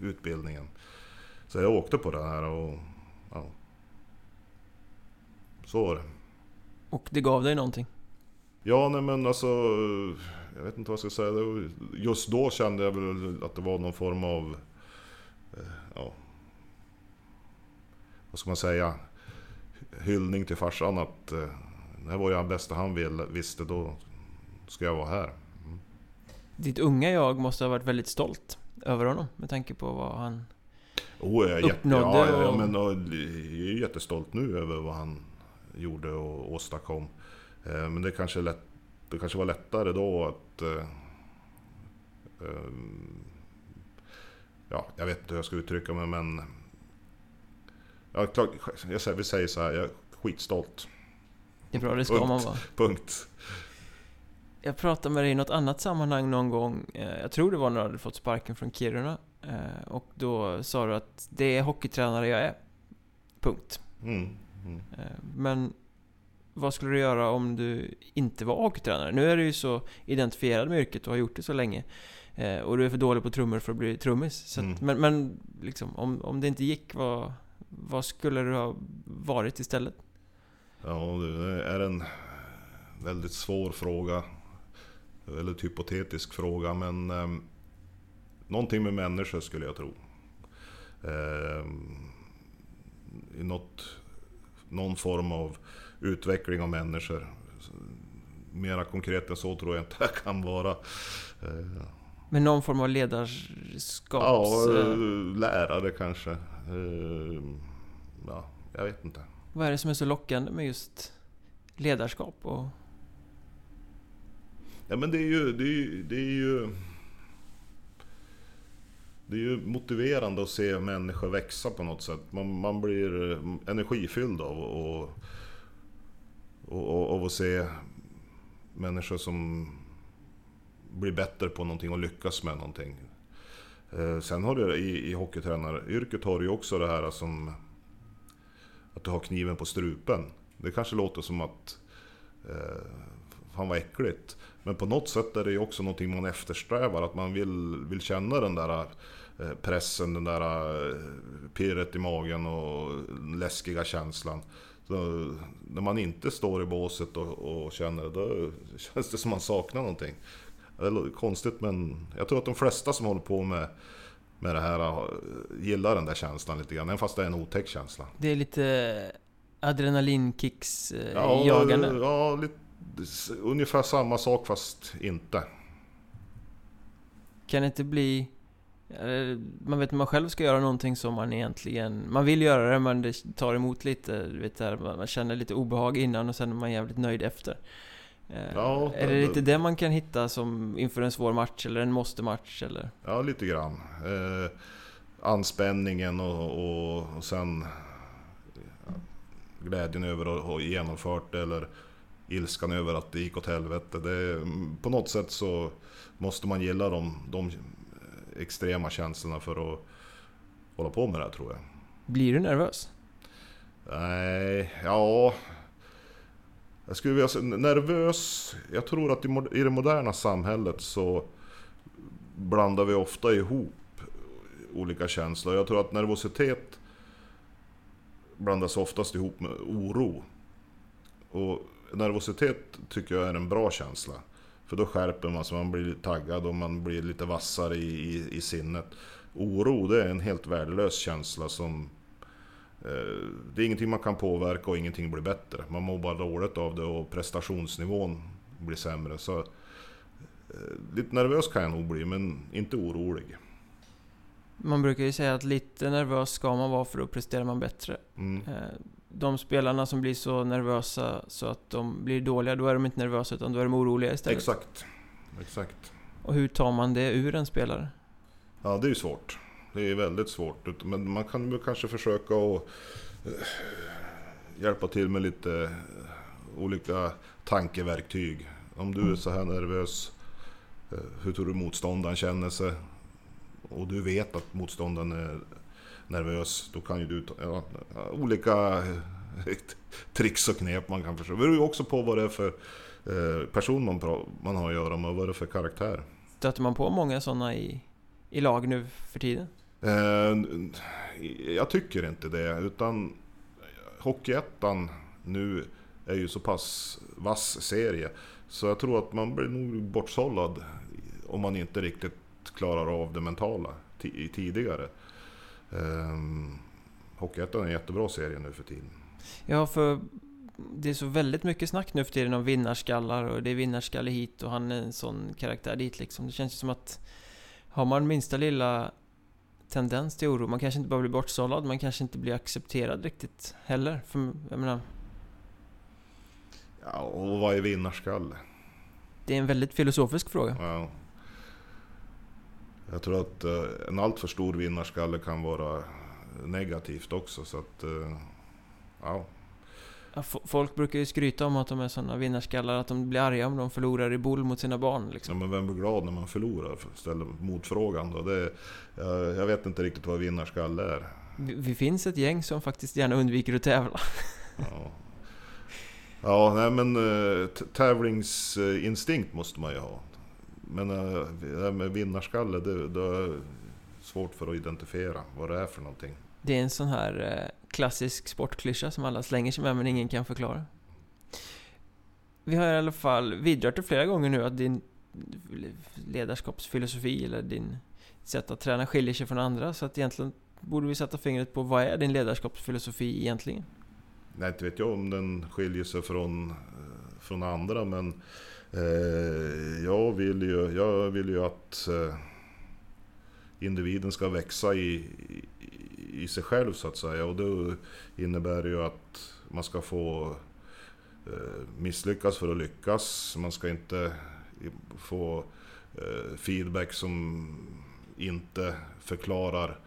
utbildningen. Så jag åkte på den här och ja, så var det. Och det gav dig någonting? Ja, nej men alltså... Jag vet inte vad jag ska säga. Just då kände jag väl att det var någon form av... Eh, ja, vad ska man säga? Hyllning till farsan att eh, det här var ju det bästa han ville, visste, då ska jag vara här. Mm. Ditt unga jag måste ha varit väldigt stolt över honom med tanke på vad han oh, jag är uppnådde. Jätte, ja, ja, men jag är jättestolt nu över vad han gjorde och åstadkom. Eh, men det kanske, lätt, det kanske var lättare då att... Eh, eh, ja, jag vet inte hur jag ska uttrycka mig men... Ja, klart, jag säger, vi säger så här, jag är skitstolt. Det är bra, det ska Punkt. man vara. Punkt. Jag pratade med dig i något annat sammanhang någon gång, jag tror det var när du hade fått sparken från Kiruna. Och då sa du att det är hockeytränare jag är. Punkt. Mm. Mm. Men vad skulle du göra om du inte var hockeytränare? Nu är du ju så identifierad med yrket och har gjort det så länge. Eh, och du är för dålig på trummor för att bli trummis. Mm. Men, men liksom, om, om det inte gick, vad, vad skulle du ha varit istället? Ja, det är en väldigt svår fråga. Väldigt hypotetisk fråga, men eh, någonting med människor skulle jag tro. Eh, I något, någon form av utveckling av människor. Mera konkret än så tror jag inte jag kan vara. Eh, Men någon form av ledarskaps... Ja, eh, lärare kanske. Eh, ja, jag vet inte. Vad är det som är så lockande med just ledarskap? Och... Ja men det är ju... Det är det är ju det är ju motiverande att se människor växa på något sätt. Man, man blir energifylld av och, och, och, och se människor som blir bättre på någonting och lyckas med någonting. Eh, sen har du i, i hockeytränaryrket har du ju också det här som att du har kniven på strupen. Det kanske låter som att eh, fan vad äckligt. Men på något sätt är det ju också någonting man eftersträvar. Att man vill, vill känna den där eh, pressen, den där eh, pirret i magen och läskiga känslan. Så när man inte står i båset och, och känner det, då känns det som man saknar någonting. Det är konstigt men jag tror att de flesta som håller på med, med det här gillar den där känslan lite grann, även fast det är en otäck känsla. Det är lite adrenalinkicks eh, ja? Ja, lite, ungefär samma sak fast inte. Kan det inte bli man vet att man själv ska göra någonting som man egentligen... Man vill göra det men det tar emot lite, vet där, man känner lite obehag innan och sen är man jävligt nöjd efter. Eh, Ja, är det det- lite det man kan hitta som inför en svår match eller en måste-match eller? Ja, lite grann. Eh, anspänningen och, och, och sen glädjen över att ha genomfört det eller ilskan över att det gick åt helvete. Det, på något sätt så måste man gilla de, de extrema känslorna för att hålla på med det här tror jag. Blir du nervös? Nej, ja... Jag skulle vilja säga nervös. Jag tror att i det moderna samhället så blandar vi ofta ihop olika känslor. Jag tror att nervositet blandas oftast ihop med oro. Och nervositet tycker jag är en bra känsla. För då skärper man sig, man blir taggad och man blir lite vassare i, i, i sinnet. Oro, det är en helt värdelös känsla som Eh, Det är ingenting man kan påverka och ingenting blir bättre. Man mår bara dåligt av det och prestationsnivån blir sämre. Så, eh, lite nervös kan jag nog bli, men inte orolig. Man brukar ju säga att lite nervös ska man vara för då presterar man bättre. Mm. Eh, De spelarna som blir så nervösa så att de blir dåliga, då är de inte nervösa utan då är de oroliga istället. Exakt. Exakt. Och hur tar man det ur en spelare? Ja, det är ju svårt. Det är väldigt svårt. Men man kan väl kanske försöka att eh, hjälpa till med lite eh, olika tankeverktyg. Om du är så här nervös, eh, hur tror du motståndaren känner sig? Och du vet att motståndaren är nervös, då kan ju du ta ja, olika eh, tricks och knep man kan försöka. Det beror ju också på vad det är för eh, person man, man har att göra med och vad det är för karaktär. Stöter man på många sådana i, i lag nu för tiden? Eh, jag tycker inte det, utan Hockeyettan nu är ju så pass vass serie. Så jag tror att man blir nog bortsållad om man inte riktigt klarar av det mentala ti- tidigare. Um, Hockeyettan är en jättebra serie nu för tiden. Ja, för det är så väldigt mycket snack nu för tiden om vinnarskallar och det är vinnarskalle hit och han är en sån karaktär dit liksom. Det känns ju som att har man minsta lilla tendens till oro, man kanske inte bara blir bortsållad, man kanske inte blir accepterad riktigt heller. För jag menar, Ja, och vad är vinnarskalle? det är en väldigt filosofisk fråga. Ja. Jag tror att eh, en alltför stor vinnarskalle kan vara negativt också. Så att, eh, ja. Ja, Folk brukar ju skryta om att de är såna vinnarskallar, att de blir arga om de förlorar i boll mot sina barn Ja, liksom. men vem blir glad när man förlorar? Ställer motfrågan då. Det, jag, jag vet inte riktigt vad vinnarskalle är. Vi, vi finns ett gäng som faktiskt gärna undviker att tävla. Ja, ja nej, men eh, tävlingsinstinkt måste man ju ha. Men eh, det här med vinnarskalle, det, det är svårt för att identifiera vad det är för någonting. Det är en sån här eh, klassisk sportklyscha som alla slänger sig med men ingen kan förklara. Vi har i alla fall vidrört det flera gånger nu att din ledarskapsfilosofi eller din sätt att träna skiljer sig från andra så att egentligen borde vi sätta fingret på vad är din ledarskapsfilosofi egentligen? Nej, inte vet jag om den skiljer sig från, eh, från andra, men Eh, jag, vill ju, jag vill ju att eh, individen ska växa i, i, i sig själv så att säga. Och det innebär ju att man ska få eh, misslyckas för att lyckas. Man ska inte få eh, feedback som inte förklarar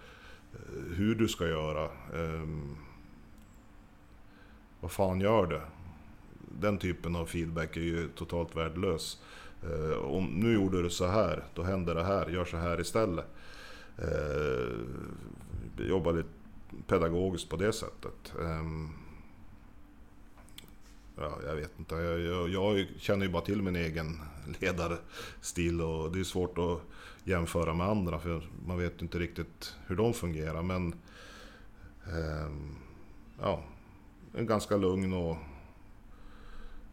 hur du ska göra. Ehm, vad fan gör du? Den typen av feedback är ju totalt värdelös. Eh, om nu gjorde du så här, då händer det här, gör så här istället. Eh, jobba lite pedagogiskt på det sättet. Eh, ja, jag vet inte, jag, jag, jag känner ju bara till min egen ledarstil och det är svårt att jämföra med andra för man vet inte riktigt hur de fungerar. Men ehm, ja, en ganska lugn och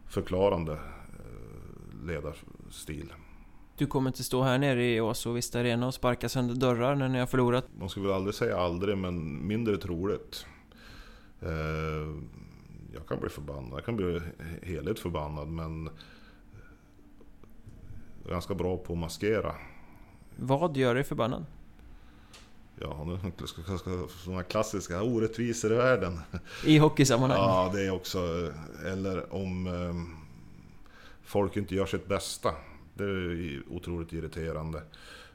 förklarande eh, ledarstil. Du kommer inte stå här nere i Ås och Vista Arena och sparka sönder dörrar när ni har förlorat. Man skulle väl aldrig säga aldrig, men mindre troligt. Eh, jag kan bli förbannad, jag kan bli heligt förbannad, men är ganska bra på att maskera. Vad gör dig förbannad? Ja, nu ska sådana klassiska orättvisor i världen. I hockeysammanhang? Ja, det är också... Eller om... eh, folk inte gör sitt bästa. Det är otroligt irriterande.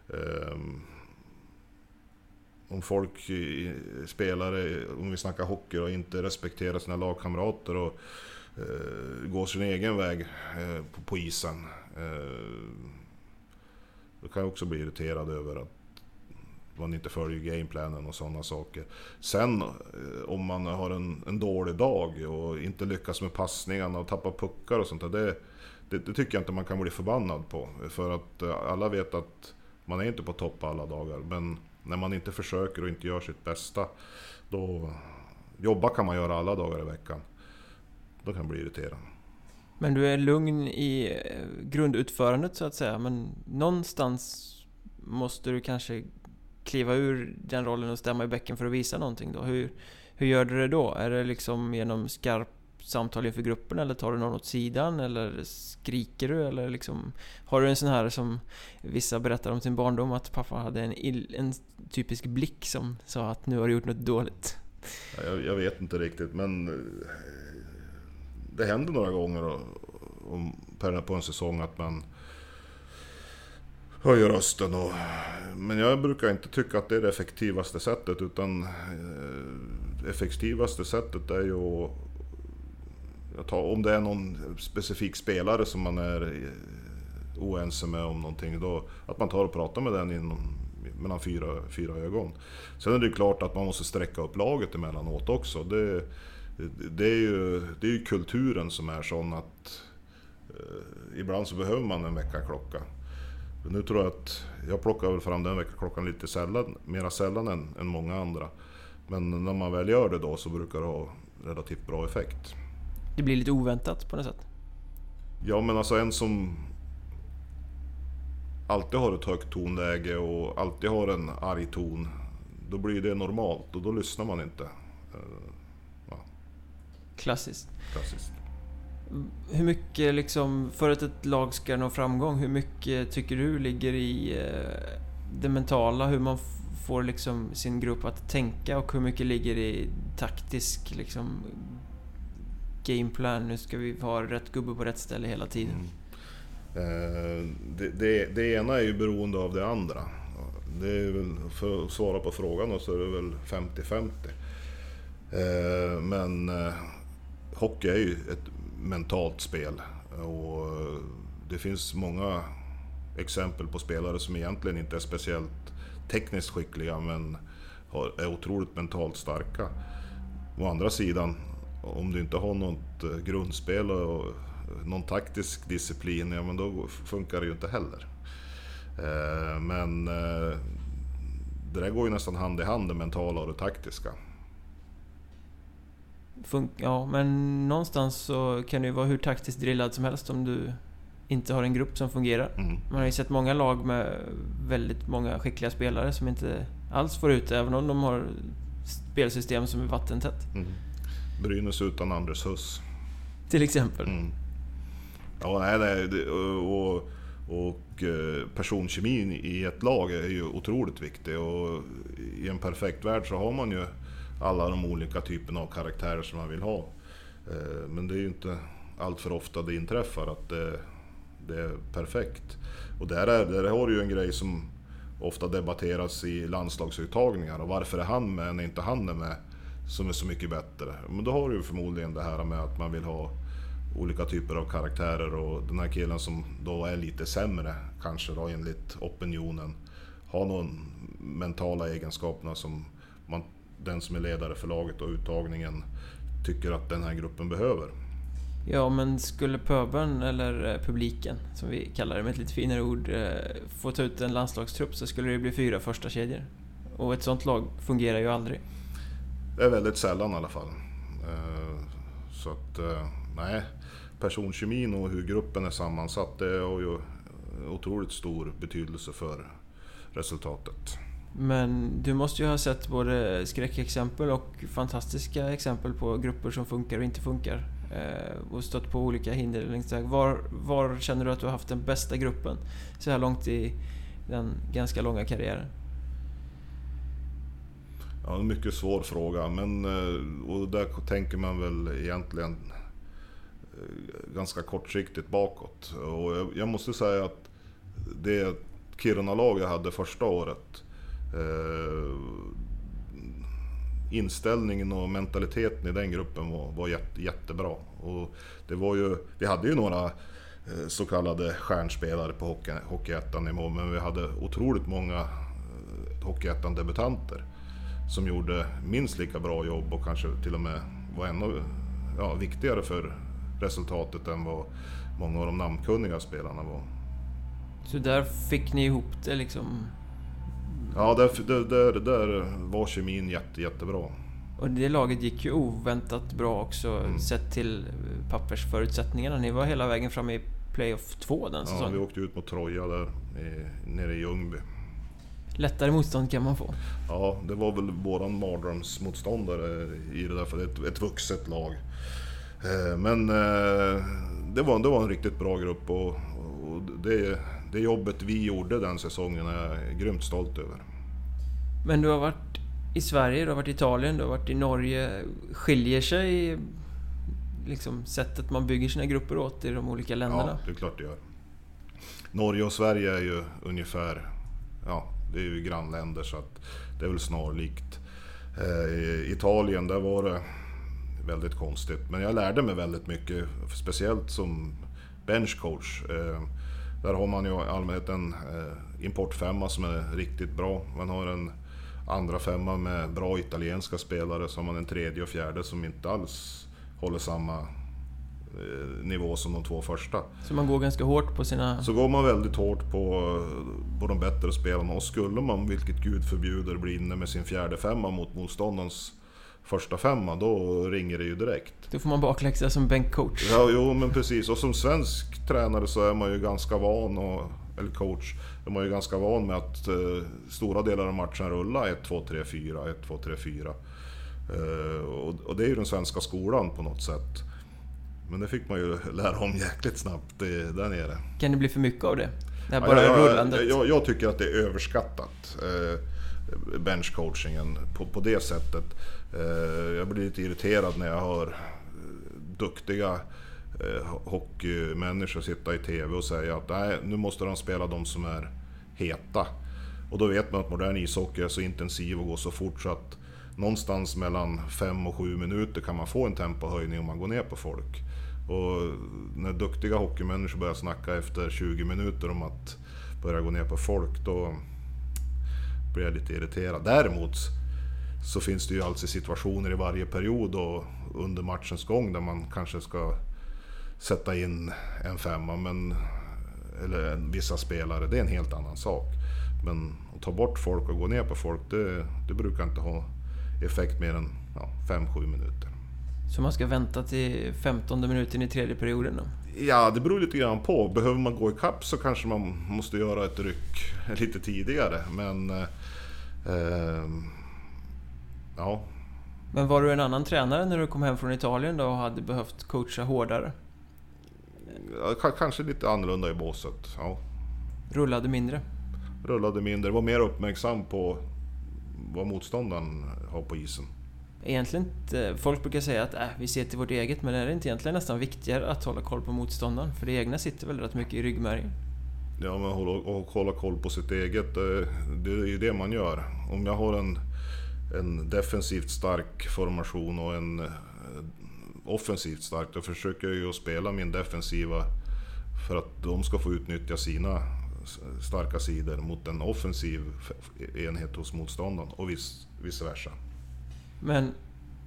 Um, om folk, spelare, om vi snackar hockey, och inte respekterar sina lagkamrater och uh, går sin egen väg uh, på, isen. Då kan jag också bli irriterad över att man inte följer gameplanen och sådana saker. Sen eh, om man har en, en dålig dag och inte lyckas med passningarna och tappar puckar och sånt där. Det, det, det, tycker jag inte man kan bli förbannad på. För att eh, alla vet att man är inte på topp alla dagar. Men när man inte försöker och inte gör sitt bästa, då... Jobba kan man göra alla dagar i veckan. Då kan det bli irriterande. Men du är lugn i eh, grundutförandet så att säga, men någonstans måste du kanske kliva ur den rollen och stämma i bäcken för att visa någonting då? Hur, hur gör du det då? Är det liksom genom skarp samtal inför gruppen eller tar du någon åt sidan eller skriker du eller liksom Har du en sån här som vissa berättar om sin barndom att pappa hade en, en typisk blick som sa att nu har du gjort något dåligt? Jag, jag vet inte riktigt men eh, det händer några gånger på en säsong att man höjer rösten. Och, men jag brukar inte tycka att det är det effektivaste sättet utan eh, effektivaste sättet är ju att tar, om det är någon specifik spelare som man är eh, oense med om någonting, då, att man tar och pratar med den inom, mellan fyra, fyra ögon. Sen är det ju klart att man måste sträcka upp laget emellanåt också. Det, det, är, ju, det är ju kulturen som är sån att eh, ibland så behöver man en väckarklocka. Nu tror jag att jag plockar väl fram den väckarklockan lite sällan, mera sällan än, än många andra. Men när man väl gör det då så brukar det ha relativt bra effekt. Det blir lite oväntat på något sätt. Ja men alltså en som alltid har ett högt tonläge och alltid har en arg ton. Då blir det normalt och då lyssnar man inte. Eh, ja. Klassiskt. Klassiskt. Hur mycket liksom, för att ett lag ska nå framgång, hur mycket tycker du ligger i eh, det mentala? Hur man får liksom sin grupp att tänka och hur mycket ligger i taktisk liksom, gameplan, nu ska vi ha rätt gubbe på rätt ställe hela tiden? Mm. Eh, det, det, det, ena är ju beroende av det andra. Det är väl, för att svara på frågan så är det väl 50-50. Eh, men eh, hockey är ju ett mentalt spel och eh, det finns många exempel på spelare som egentligen inte är speciellt tekniskt skickliga men är otroligt mentalt starka. Å andra sidan om du inte har något eh, grundspel och eh, någon taktisk disciplin, ja men då funkar det ju inte heller. Men det där går ju nästan hand i hand, det mentala och det taktiska. Ja, men någonstans så kan du vara hur taktiskt drillad som helst om du inte har en grupp som fungerar. Mm. Man har ju sett många lag med väldigt många skickliga spelare som inte alls får ut det, även om de har spelsystem som är vattentätt. Mm. Brynäs utan Anders Huss. Till exempel? Mm. Ja, nej, nej. Och, och eh, personkemin i ett lag är ju otroligt viktig och i en perfekt värld så har man ju alla de olika typerna av karaktärer som man vill ha. Eh, men det är ju inte allt för ofta det inträffar att det, det är perfekt. Och där, är, där har du ju en grej som ofta debatteras i landslagsuttagningar och varför är han med när inte han är med? som är så mycket bättre. Men då har du ju förmodligen det här med att man vill ha olika typer av karaktärer och den här killen som då är lite sämre, kanske då enligt opinionen, har någon mentala egenskaperna som den som är ledare för laget och uttagningen tycker att den här gruppen behöver. Ja, men skulle pöbeln, eller eh, publiken, som vi kallar det med ett lite finare ord, eh, få ta ut en landslagstrupp så skulle det bli fyra första kedjor. Och ett sånt lag fungerar ju aldrig. Det är väldigt sällan i alla fall. Eh, så att, nej. Personkemin och hur gruppen är sammansatt, det har ju otroligt stor betydelse för resultatet. Men du måste ju ha sett både skräckexempel och fantastiska exempel på grupper som funkar och inte funkar. Eh, och stött på olika hinder längs vägen. Var, var känner du att du har haft den bästa gruppen så här långt i den ganska långa karriären? Ja, en mycket svår fråga, men eh, och där tänker man väl egentligen eh, ganska kortsiktigt bakåt. Och jag, jag måste säga att det Kiruna-lag jag hade första året eh, inställningen och mentaliteten i den gruppen var, var jätte, jättebra. Och det var ju, vi hade ju några eh, så kallade stjärnspelare på Hockeyettan-nivå, men vi hade otroligt många eh, Hockeyettan-debutanter som gjorde minst lika bra jobb och kanske till och med var ännu ja, viktigare för resultatet än vad många av de namnkunniga spelarna var. Så där fick ni ihop det liksom? Ja, där, där, där, där var kemin jätte, jättebra. Och det laget gick ju oväntat bra också mm. sett till pappersförutsättningarna. Ni var hela vägen fram i Playoff 2 den säsongen. Ja, vi åkte ut mot Troja där i, nere i Ljungby. Lättare motstånd kan man få? Ja, det var väl våran mardrömsmotståndare i det där, för det är ett, ett vuxet lag. Eh, men eh, det var, det var en riktigt bra grupp och, och det, det jobbet vi gjorde den säsongen är jag grymt stolt över. Men du har varit i Sverige, du har varit i Italien, du har varit i Norge. Skiljer sig liksom sättet man bygger sina grupper åt i de olika länderna? Ja, det är klart det gör. Norge och Sverige är ju ungefär, ja, det är ju grannländer så att det är väl snarlikt. Eh, I Italien, där var det väldigt konstigt. Men jag lärde mig väldigt mycket, speciellt som benchcoach. Där har man ju i allmänhet en eh, importfemma som är riktigt bra. Man har en andra femma med bra italienska spelare, så har man en tredje och fjärde som inte alls håller samma eh, nivå som de två första. Så man går ganska hårt på sina... Så går man väldigt hårt på, på de bättre spelarna och skulle man, vilket gud förbjuder, bli inne med sin fjärde femma mot motståndarens första femma, då ringer det ju direkt. Då får man bakläxa som bänkcoach. Ja, jo men precis. Och som svensk tränare så är man ju ganska van, och, eller coach, är man ju ganska van med att eh, stora delar av matchen rullar 1, 2, 3, 4, 1, 2, 3, 4. Eh, och, och, det är ju den svenska skolan på något sätt. Men det fick man ju lära om jäkligt snabbt där nere. Kan det bli för mycket av det? Det här bara ja, jag, rullandet? Jag, jag, tycker att det är överskattat. Eh, benchcoachingen på, på det sättet. Eh, jag blir lite irriterad när jag hör eh, duktiga eh, hockeymänniskor sitta i TV och säga att nej, nu måste de spela de som är heta. Och då vet man att modern ishockey är så intensiv och går så fort så att någonstans mellan 5 och 7 minuter kan man få en tempohöjning om man går ner på folk. Och när duktiga hockeymänniskor börjar snacka efter 20 minuter om att börja gå ner på folk, då blir jag lite irriterad. Däremot så finns det ju alltid situationer i varje period och under matchens gång där man kanske ska sätta in en femma, men, eller vissa spelare, det är en helt annan sak. Men att ta bort folk och gå ner på folk, det, det brukar inte ha effekt mer än 5-7 minuter. Så man ska vänta till 15 minuten i tredje perioden då? Ja, det beror lite grann på. Behöver man gå ikapp så kanske man måste göra ett ryck lite tidigare. Men... Eh, ehm, ja. Men var du en annan tränare när du kom hem från Italien då och hade behövt coacha hårdare? Ja, kanske lite annorlunda i båset, ja. Rullade mindre? Rullade mindre, var mer uppmärksam på vad motståndaren har på isen. Egentligen inte, folk brukar säga att äh, vi ser till vårt eget, men är det inte egentligen nästan viktigare att hålla koll på motståndaren? För det egna sitter väl rätt mycket i ryggmärgen? Ja, men hålla, och hålla koll på sitt eget, eh, det är ju det man gör. Om jag har en, en defensivt stark formation och en eh, offensivt stark, då försöker jag ju att spela min defensiva för att de ska få utnyttja sina starka sidor mot en offensiv enhet hos motståndaren och vice versa. Men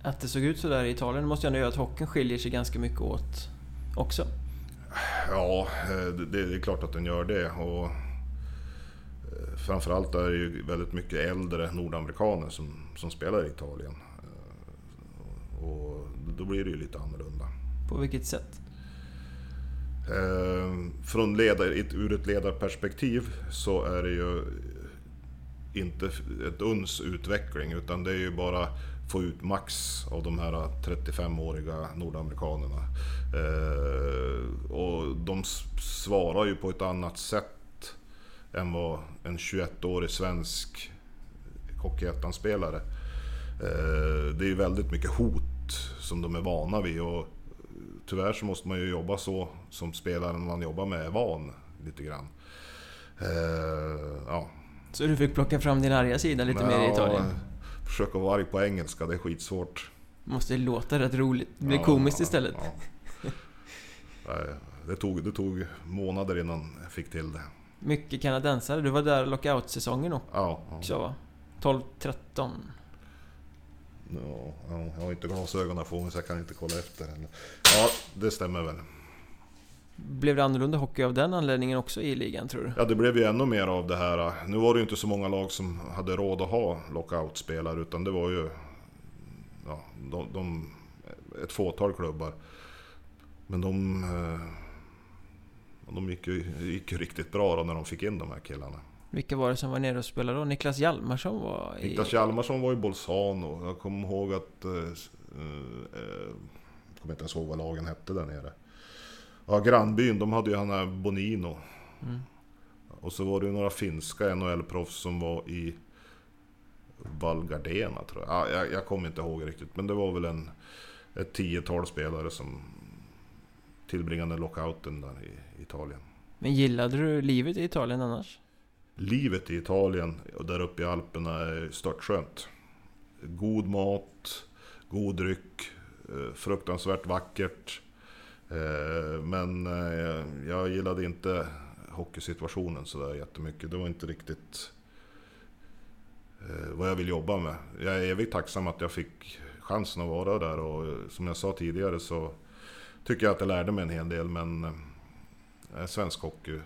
att det såg ut så där i Italien måste ju ändå göra att hockeyn skiljer sig ganska mycket åt också? Ja, eh, det är klart att den gör det. Och eh, framförallt är det ju väldigt mycket äldre nordamerikaner som, som spelar i Italien. Eh, och då blir det ju lite annorlunda. På vilket sätt? Från ledar, ur ett ledarperspektiv så är det ju inte ett uns utveckling utan det är ju bara få ut max av de här 35-åriga nordamerikanerna. Eh, och de svarar ju på ett annat sätt än vad en 21-årig svensk Hockeyettan-spelare. Eh, det är ju väldigt mycket hot som de är vana vid och tyvärr så måste man ju jobba så som spelaren man jobbar med är van lite grann. Eh, ja. Så du fick plocka fram din arga sida lite mer i Italien? Försöka vara arg på engelska, det är skitsvårt. Måste låta rätt roligt. Det blir ja, komiskt istället. Ja. Det, tog, det tog månader innan jag fick till det. Mycket kanadensare. Du var där lockout-säsongen också ja, va? 12-13? Ja, jag har inte glasögonen på mig så jag kan inte kolla efter. Ja, det stämmer väl. Blev det annorlunda hockey av den anledningen också i ligan tror du? Ja, det blev ju ännu mer av det här. Nu var det ju inte så många lag som hade råd att ha lockout-spelare utan det var ju ja, de, de, ett fåtal klubbar. Men de, eh, de gick ju, gick ju riktigt bra då när de fick in de här killarna. Vilka var det som var nere och spelade då? Niklas Hjalmarsson var i... Niklas Hjalmarsson var i Bolzano. Jag kommer ihåg att... Eh, eh, jag kommer inte ens ihåg vad lagen hette där nere. Ja, grannbyn, de hade ju han här Bonino. Mm. Och så var det ju några finska NHL-proffs som var i Valgardena tror jag. Ja, jag. Jag kommer inte ihåg riktigt. Men det var väl en, ett tiotal spelare som tillbringade lockouten där i Italien. Men gillade du livet i Italien annars? Livet i Italien och där uppe i Alperna är störtskönt. God mat, god dryck, eh, fruktansvärt vackert. Eh, men eh, jag gillade inte hockeysituationen sådär jättemycket. Det var inte riktigt eh, vad jag vill jobba med. Jag är evigt tacksam att jag fick chansen att vara där och som jag sa tidigare så tycker jag att jag lärde mig en hel del men svensk hockey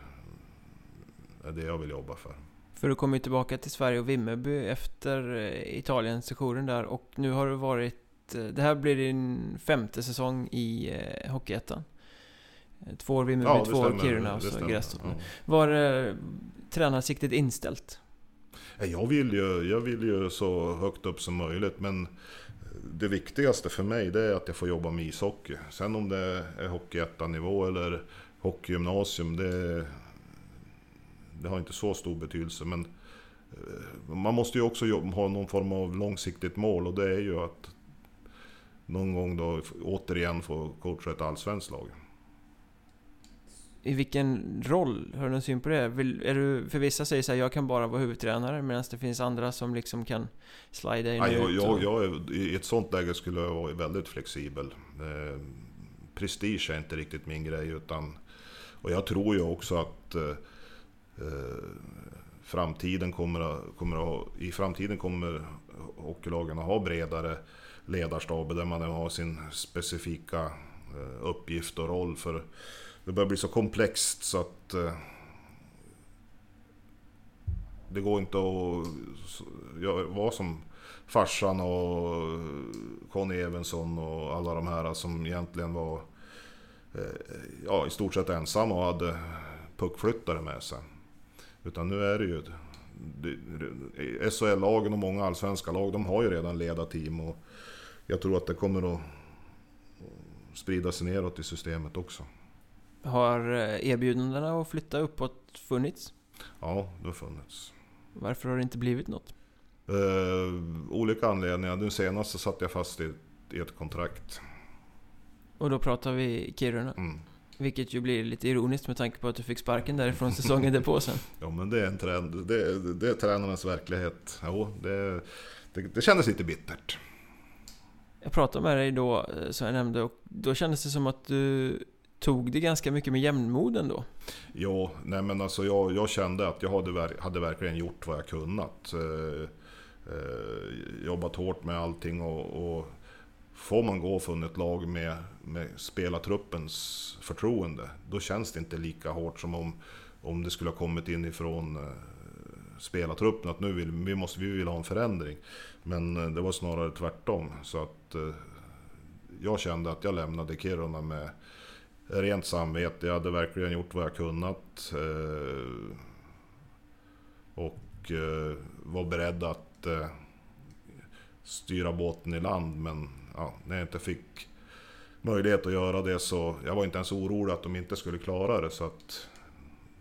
är det jag vill jobba för. För du kom ju tillbaka till Sverige och Vimmerby efter Italien-sessionen där och nu har du varit det här blir din femte säsong i eh, Hockeyettan. Eh, två år Vimmerby, ja, två år Kiruna och så Grästorp. Ja. Var eh, tränarsiktet inställt? Jag vill, ju, jag vill ju så högt upp som möjligt men det viktigaste för mig det är att jag får jobba med ishockey. Sen om det är Hockeyettan-nivå eller hockeygymnasium, det, det har inte så stor betydelse. Men man måste ju också ha någon form av långsiktigt mål och det är ju att någon gång då återigen få coacha ett allsvenskt lag. I vilken roll? Har du någon syn på det? Vill, är du, för vissa säger så här, jag kan bara vara huvudtränare medan det finns andra som liksom kan slida in ja, jag. Jag, jag är, I ett sånt läge skulle jag vara väldigt flexibel. Eh, prestige är inte riktigt min grej utan... Och jag tror ju också att eh, framtiden kommer, kommer att, i framtiden kommer hockeylagen att ha bredare ledarstaber där man har sin specifika eh, uppgift och roll. För det börjar bli så komplext så att eh, det går inte att vara som farsan och eh, Conny Evensson och alla de här som egentligen var ja, i stort sett ensamma och hade puckflyttare med sig. Utan nu är det ju SHL-lagen och många allsvenska lag, de har ju redan ledarteam och jag tror att det kommer att sprida sig neråt i systemet också. Har eh, erbjudandena att flytta uppåt funnits? Ja, det har funnits. Varför har det inte blivit något? Uh, olika anledningar. Nu senast så satt jag fast i, i ett kontrakt. Och då pratar vi Kiruna? Mm. Vilket ju blir lite ironiskt med tanke på att du fick sparken därifrån säsongen därpå sen. ja men det är en trend. Det, det är tränarnas verklighet. Jo, det, det, det kändes lite bittert. Jag pratade med dig då, eh, som jag nämnde, och då kändes det som att du tog det ganska mycket med jämnmod ändå. Ja, nej men alltså jag, jag kände att jag hade, hade verkligen gjort vad jag kunnat. Eh, eh, jobbat hårt med allting och, och får man gå från ett lag med, med spelartruppens förtroende, då känns det inte lika hårt som om, om det skulle ha kommit inifrån eh, spelartruppen att nu vill vi, måste, vi vill ha en förändring. Men eh, det var snarare tvärtom. Så att eh, jag kände att jag lämnade Kiruna med rent samvete. Jag hade verkligen gjort vad jag kunnat. Eh, och eh, var beredd att eh, styra båten i land. Men ja, när jag inte fick möjlighet att göra det så... Jag var inte ens orolig att de inte skulle klara det. Så att,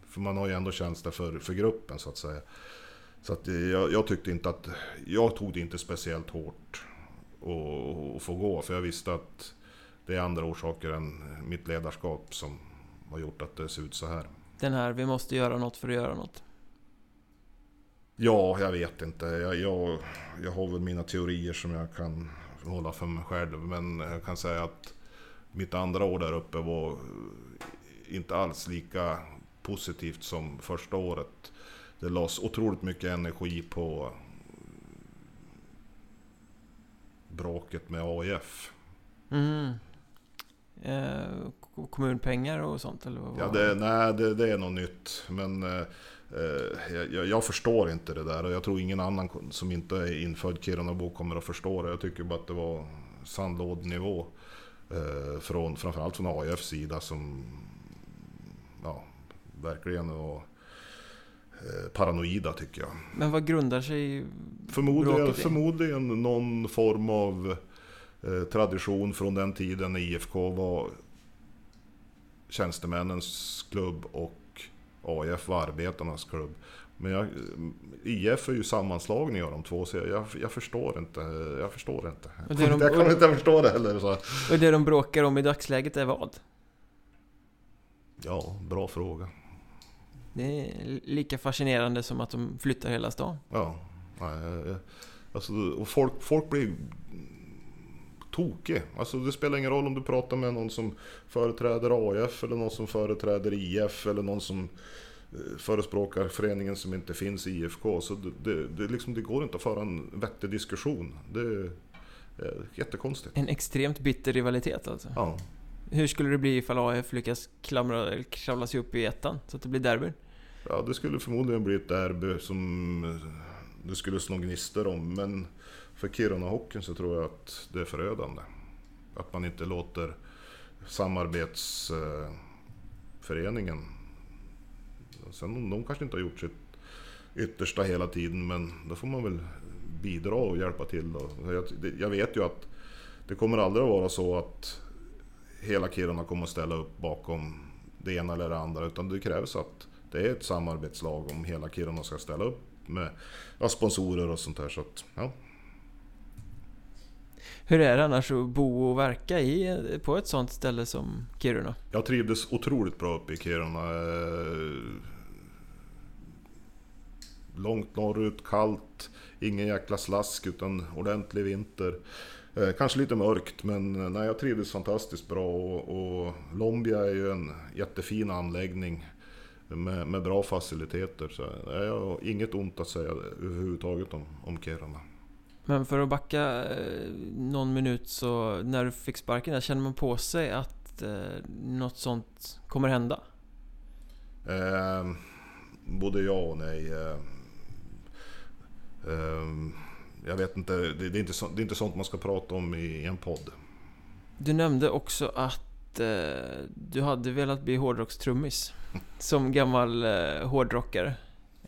för man har ju ändå känsla för, för gruppen så att säga. Så att eh, jag, jag, tyckte inte att... Jag tog det inte speciellt hårt att få gå. För jag visste att det är andra orsaker än mitt ledarskap som har gjort att det ser ut så här. Den här, vi måste göra något för att göra något. Ja, jag vet inte. Jag, jag, jag har väl mina teorier som jag kan hålla för mig själv. Men jag kan säga att mitt andra år där uppe var inte alls lika positivt som första året. Det lades otroligt mycket energi på bråket med AIF. Mm. Eh, kommunpengar och sånt eller? Vad? Ja, det, nej, det, det är något nytt. Men eh, eh jag, jag, förstår inte det där och jag tror ingen annan som inte är infödd Kirunabo kommer att förstå det. Jag tycker bara att det var sandlådnivå. Eh, från, framförallt från AIFs sida som ja, verkligen var paranoida tycker jag. Men vad grundar sig förmodligen, förmodligen någon form av eh, tradition från den tiden när IFK var tjänstemännens klubb och AIF var arbetarnas klubb. Men jag, IF är ju sammanslagning av de två, så jag, jag förstår inte. Jag förstår inte. Jag, de, jag kan inte förstå det heller. Så. Och det de bråkar om i dagsläget är vad? Ja, bra fråga. Det är lika fascinerande som att de flyttar hela stan. Ja. Alltså, och folk, folk blir tokig. Alltså det spelar ingen roll om du pratar med någon som företräder AF eller någon som företräder IF eller någon som eh, förespråkar föreningen som inte finns i IFK. Så det, det, det, liksom, det går inte att föra en vettig diskussion. Det är jättekonstigt. En extremt bitter rivalitet alltså? Ja. Hur skulle det bli ifall AF lyckas klamra, kravla sig upp i ettan så att det blir derby? Ja, det skulle förmodligen bli ett derby som eh, det skulle slå gnistor om. Men för Kiruna-hockeyn så tror jag att det är förödande. Att man inte låter samarbetsföreningen... Eh, sen de kanske inte har gjort sitt yttersta hela tiden, men då får man väl bidra och hjälpa till. Då. Jag vet ju att det kommer aldrig att vara så att hela Kiruna kommer att ställa upp bakom det ena eller det andra, utan det krävs att det är ett samarbetslag om hela Kiruna ska ställa upp med ja, sponsorer och sånt där. Så att, ja. Hur är det annars att bo och verka i, på ett sånt ställe som Kiruna? Jag trivdes otroligt bra uppe i Kiruna. Eh, långt norrut, kallt, ingen jäkla slask utan ordentlig vinter. Eh, kanske lite mörkt men eh, nej, jag trivdes fantastiskt bra och, och Lombia är ju en jättefin anläggning med, med bra faciliteter. Så jag har inget ont att säga överhuvudtaget om, om Kiruna. Men för att backa eh, någon minut så när du fick sparken där, känner man på sig att eh, något sånt kommer hända? Eh, både ja och nej. Eh, eh, jag vet inte, det, det, är inte så, det är inte sånt man ska prata om i, i en podd. Du nämnde också att eh, du hade velat bli hårdrockstrummis som gammal eh, hårdrockare.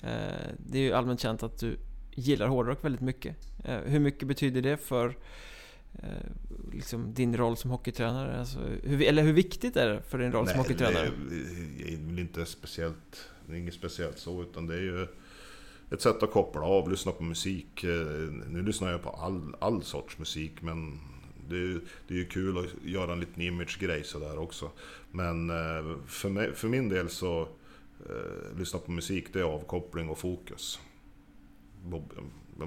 Eh, det är ju allmänt känt att du gillar hårdrock väldigt mycket. Eh, hur mycket betyder det för eh, liksom din roll som hockeytränare? Alltså, hur, eller hur viktigt är det för din roll Nej, som hockeytränare? Det är väl inte speciellt, det är inget speciellt så, utan det är ju ett sätt att koppla av, lyssna på musik. Eh, nu lyssnar jag på all, all sorts musik, men det är, det är ju kul att göra en liten image-grej sådär också. Men för, mig, för min del så, eh, lyssna på musik, det är avkoppling och fokus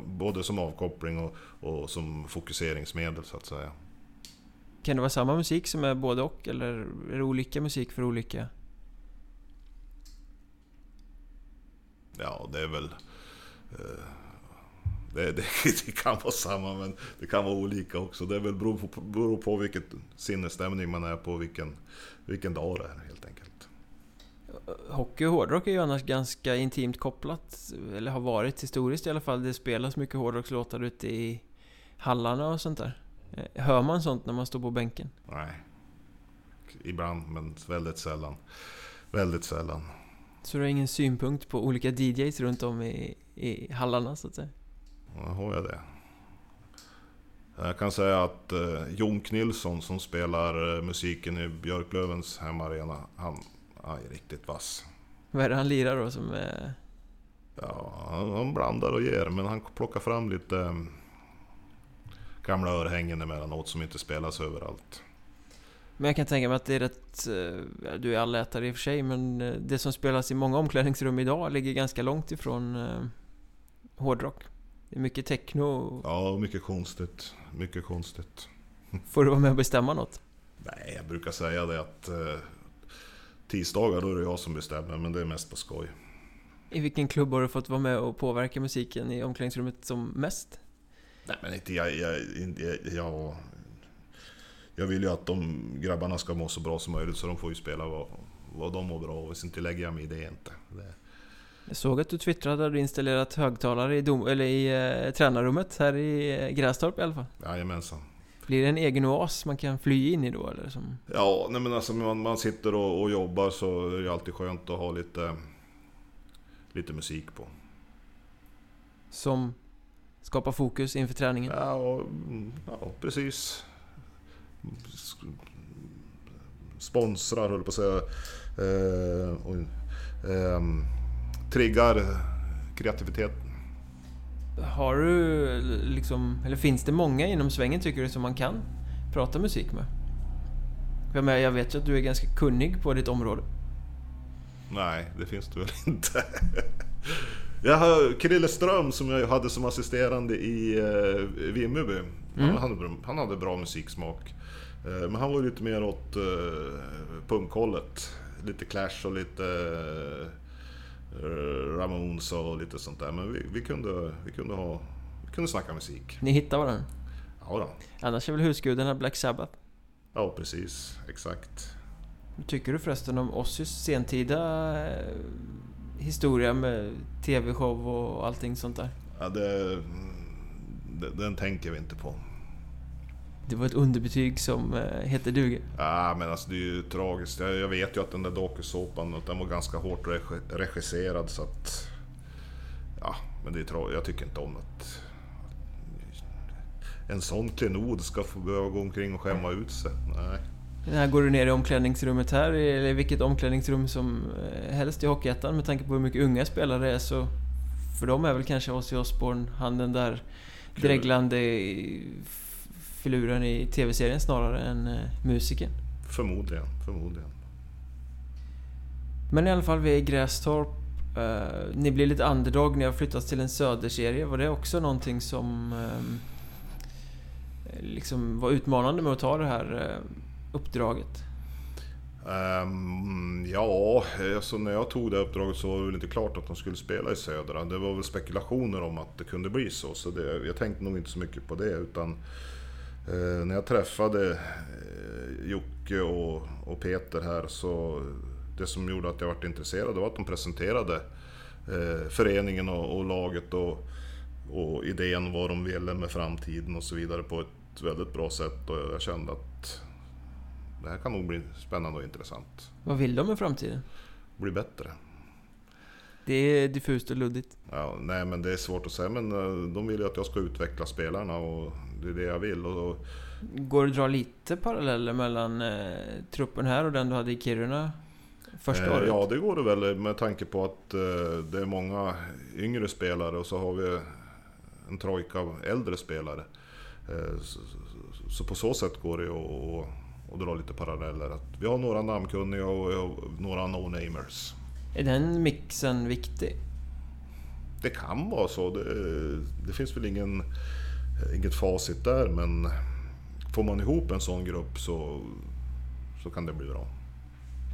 både som avkoppling och, och som fokuseringsmedel så att säga. Kan det vara samma musik som är både och eller är det olika musik för olika? Ja, det är väl... Eh, det, det, det, kan vara samma men det kan vara olika också. Det är väl beror på, beror på vilket sinnesstämning man är på, vilken, vilken dag det är helt enkelt. Hockey och hårdrock är ju annars ganska intimt kopplat, eller har varit historiskt i alla fall. Det spelas mycket hårdrockslåtar ute i hallarna och sånt där. Eh, hör man sånt när man står på bänken? Nej. Ibland, men väldigt sällan. Väldigt sällan. Så du har ingen synpunkt på olika DJs runt om i, i hallarna så att säga? Ja, har jag det. Jag kan säga att eh, Jon Nilsson som spelar eh, musiken i Björklövens hemmaarena, han han är riktigt vass. Vad är det han lirar då som är... Ja, han blandar och ger, men han plockar fram lite um, gamla örhängen emellanåt som inte spelas överallt. Men jag kan tänka mig att det är rätt... eh, Du är allätare i och för sig, men eh, det som spelas i många omklädningsrum idag ligger ganska långt ifrån eh, hårdrock. Det är mycket techno. Ja, mycket konstigt. Mycket konstigt. Får du vara med och bestämma något? Nej, jag brukar säga det att eh, tisdagar då är det jag som bestämmer, men det är mest på skoj. I vilken klubb har du fått vara med och påverka musiken i omklädningsrummet som mest? Nej, men inte jag, jag, jag, jag... Jag vill ju att de grabbarna ska må så bra som möjligt, så de får ju spela vad, vad de mår bra av. Inte lägger jag mig i det inte. Det, Jag såg att du twittrade att du installerat högtalare i, dom, eller i eh, tränarrummet här i eh, Grästorp i alla fall. jajamensan. Blir det en egen oas man kan fly in i då eller? Som... Ja, nej men alltså man, man sitter och, och jobbar så är det alltid skönt att ha lite, lite musik på. som skapar fokus inför träningen? Ja, och, mm, ja precis. Sponsrar höll på att säga. Eh, och, ehm, triggar kreativitet. Har du liksom, eller finns det många inom svängen tycker du som man kan prata musik med? Jag, vet ju att du är ganska kunnig på ditt område. Nej, det finns det väl inte. Jag har Krille Ström som jag hade som assisterande i eh, Vimmerby. Han, Mm. hade, bra- han hade bra musiksmak. Eh, men han var lite mer åt eh, punkhållet. Lite Clash och lite eh, Ramones och lite sånt där. Men vi, vi, kunde, vi, kunde, ha, vi kunde snacka musik. Ni hittar varandra. Ja, då. Annars är väl husgudarna Black Sabbath? ja precis. Exakt. Vad tycker du förresten om Ozzys sentida eh, historia med TV-show och allting sånt där? Ja, det, det, den tänker vi inte på. Det var ett underbetyg som eh, heter duga. Ja, men alltså det är ju tragiskt. Jag, vet ju att den där dokusåpan, den var ganska hårt regi- regisserad så att... Ja, men det är tra- Jag tycker inte om att... En sån klenod ska få behöva gå omkring och skämma ut sig. Nej. När går du ner i omklädningsrummet här, eller vilket omklädningsrum som eh, helst i Hockeyettan med tanke på hur mycket unga spelare det är så... För dem är väl kanske Ozzy Osbourne, han den där dreglande filuren i TV-serien snarare än eh, musiken. Förmodligen, förmodligen. Men i alla fall, vi är i Grästorp. Eh, ni blir lite underdog, ni har flyttats till en söderserie. Var det också någonting som ehm, liksom var utmanande med att ta det här eh, uppdraget? Ehm, ja, alltså när jag tog det uppdraget så var det väl inte klart att de skulle spela i Södra. Det var väl spekulationer om att det kunde bli så, så det, jag tänkte nog inte så mycket på det. Utan eh, när jag träffade eh, Jocke och, och Peter här så det som gjorde att jag var intresserad var att de presenterade eh, föreningen och, och laget och, och idén vad de ville med framtiden och så vidare på ett väldigt bra sätt. Och jag kände att det här kan nog bli spännande och intressant. Vad vill de med framtiden? Bli bättre. Det är diffust och luddigt. Ja, nej men det är svårt att säga men eh, de vill ju att jag ska utveckla spelarna och det är det jag vill. Och, och, Går det att dra lite paralleller mellan eh, truppen här och den du hade i Kiruna första eh, året? ja det går det väl med tanke på att eh, det är många yngre spelare och så har vi en trojka av äldre spelare. Eh, så, så, så på så sätt går det ju att att dra lite paralleller. Att vi har några namnkunniga och har några no-namers. Är den mixen viktig? Det kan vara så. Det, det finns väl ingen, inget facit där men får man ihop en sån grupp så, så kan det bli bra.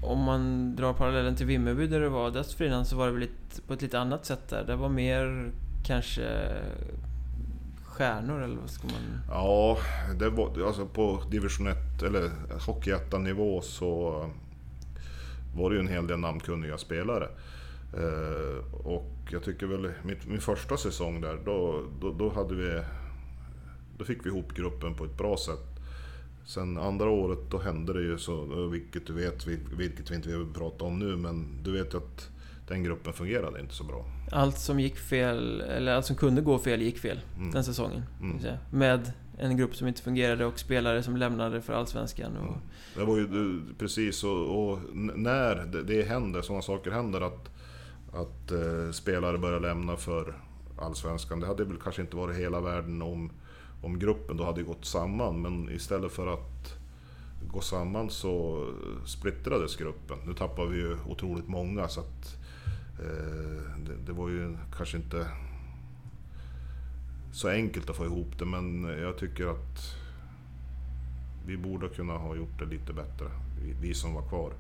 Om man drar parallellen till Vimmerby där det var dessförinnan så var det väl på ett lite annat sätt där. Det var mer kanske stjärnor eller vad ska man... Ja, det var, alltså på division 1 eller hockeyettan-nivå så var det ju en hel del namnkunniga spelare. Eh, och jag tycker väl mitt, min första säsong där, då, då, då hade vi... Då fick vi ihop gruppen på ett bra sätt. Sen andra året då hände det ju så, vilket du vet, vilket vi inte vill prata om nu, men du vet ju att den gruppen fungerade inte så bra. Allt som gick fel, eller allt som kunde gå fel, gick fel Mm. den säsongen. Mm. Med en grupp som inte fungerade och spelare som lämnade för Allsvenskan. Och, Mm. Det var ju precis och, och när det, det händer, sådana saker händer att, att eh, spelare börjar lämna för Allsvenskan. Det hade väl kanske inte varit hela världen om, om gruppen då hade gått samman men istället för att gå samman så splittrades gruppen. Nu tappar vi ju otroligt många så att eh, det, det, var ju kanske inte så enkelt att få ihop det men jag tycker att vi borde kunna ha gjort det lite bättre, vi, vi som var kvar.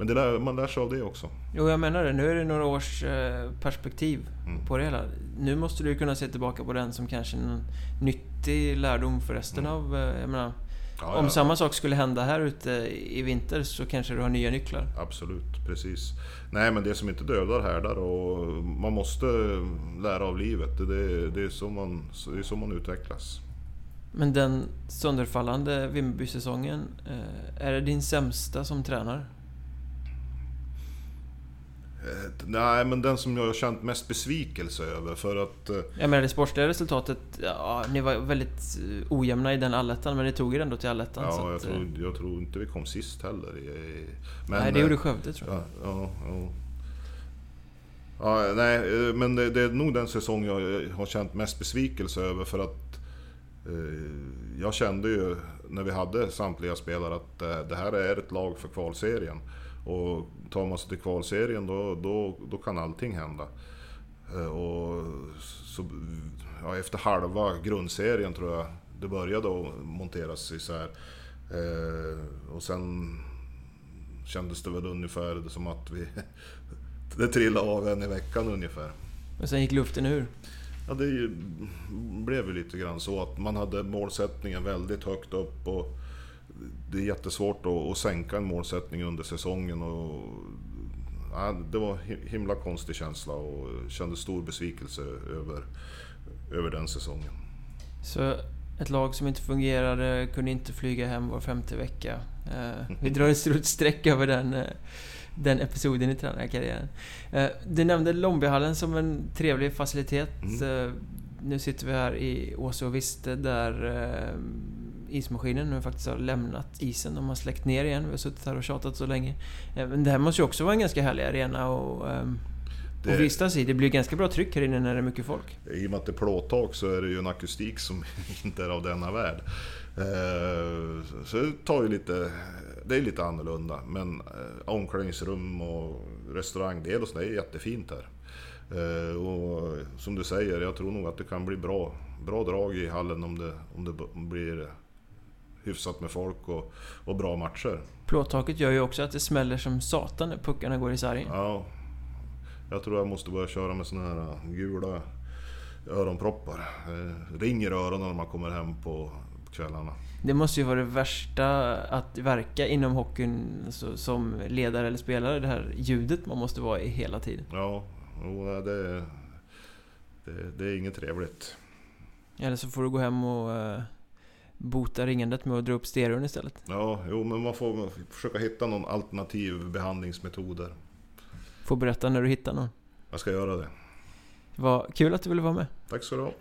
Men det lär, man lär sig av det också. Jo, jag menar det. Nu är det några års eh, perspektiv mm. på det hela. Nu måste du kunna se tillbaka på den som kanske en nyttig lärdom för resten mm. av... Eh, jag menar, ja, om ja. samma sak skulle hända här ute i vinter så kanske du har nya nycklar. Absolut, precis. Nej, men det som inte dödar härdar och man måste lära av livet. Det, det, är, så man, det är så man utvecklas. Men den sönderfallande Vimmerby-säsongen, eh, är det din sämsta som tränare? Eh, nej, men den som jag har känt mest besvikelse över för att... Eh, jag menar det sportsliga resultatet, ja, ni var väldigt eh, ojämna i den allettan men ni tog er ändå till allettan. Ja, jag, att, tror, jag tror inte vi kom sist heller. Men, nej, det gjorde Skövde tror jag. Ja, ja, ja. nej, men det, är nog den säsong jag har känt mest besvikelse över för att jag kände ju när vi hade samtliga spelare att det här är ett lag för kvalserien. Och tar man sig till kvalserien då, då, då kan allting hända. Eh, och så, ja, efter halva grundserien tror jag det började att monteras isär. Eh, och sen kändes det väl ungefär som att vi... det trillade av en i veckan ungefär. Och sen gick luften ur? Ja, det blev ju lite grann så att man hade målsättningen väldigt högt upp och det är jättesvårt att, att sänka en målsättning under säsongen. Och, ja, det var himla konstig känsla och kände stor besvikelse över, över den säsongen. Så ett lag som inte fungerade kunde inte flyga hem var femte vecka. Eh, vi drar ett stort streck över den, eh, den episoden i tränarkarriären. Eh, du nämnde Lombihallen som en trevlig facilitet. Mm. Nu sitter vi här i Åse och Viste där ismaskinen nu faktiskt har lämnat isen. De har släckt ner igen. Vi har suttit här och tjatat så länge. Eh, men det här måste ju också vara en ganska härlig arena och, um, det... och vistas i. Det blir ganska bra tryck här inne när det är mycket folk. I och med att det är plåttak så är det ju en akustik som inte är av denna värld. Eh, så det tar ju lite... Det är lite annorlunda. Men eh, omklädningsrum och restaurangdel och sådär är jättefint här. Och som du säger, jag tror nog att det kan bli bra, bra drag i hallen om det, om det blir hyfsat med folk och, och bra matcher. Plåttaket gör ju också att det smäller som satan när puckarna går i sargen. Ja. Jag tror jag måste börja köra med såna här gula öronproppar. Det ringer öronen när man kommer hem på kvällarna. Det måste ju vara det värsta att verka inom hockeyn alltså, som ledare eller spelare. Det här ljudet man måste vara i hela tiden. Ja, det, det, det är inget trevligt. Eller så får du gå hem och eh, bota ringandet med att dra upp stereon istället. Ja, jo, men man får försöka hitta någon alternativ behandlingsmetoder. Får berätta när du hittar någon. Jag ska göra det. Vad kul att du ville vara med. Tack så du ha.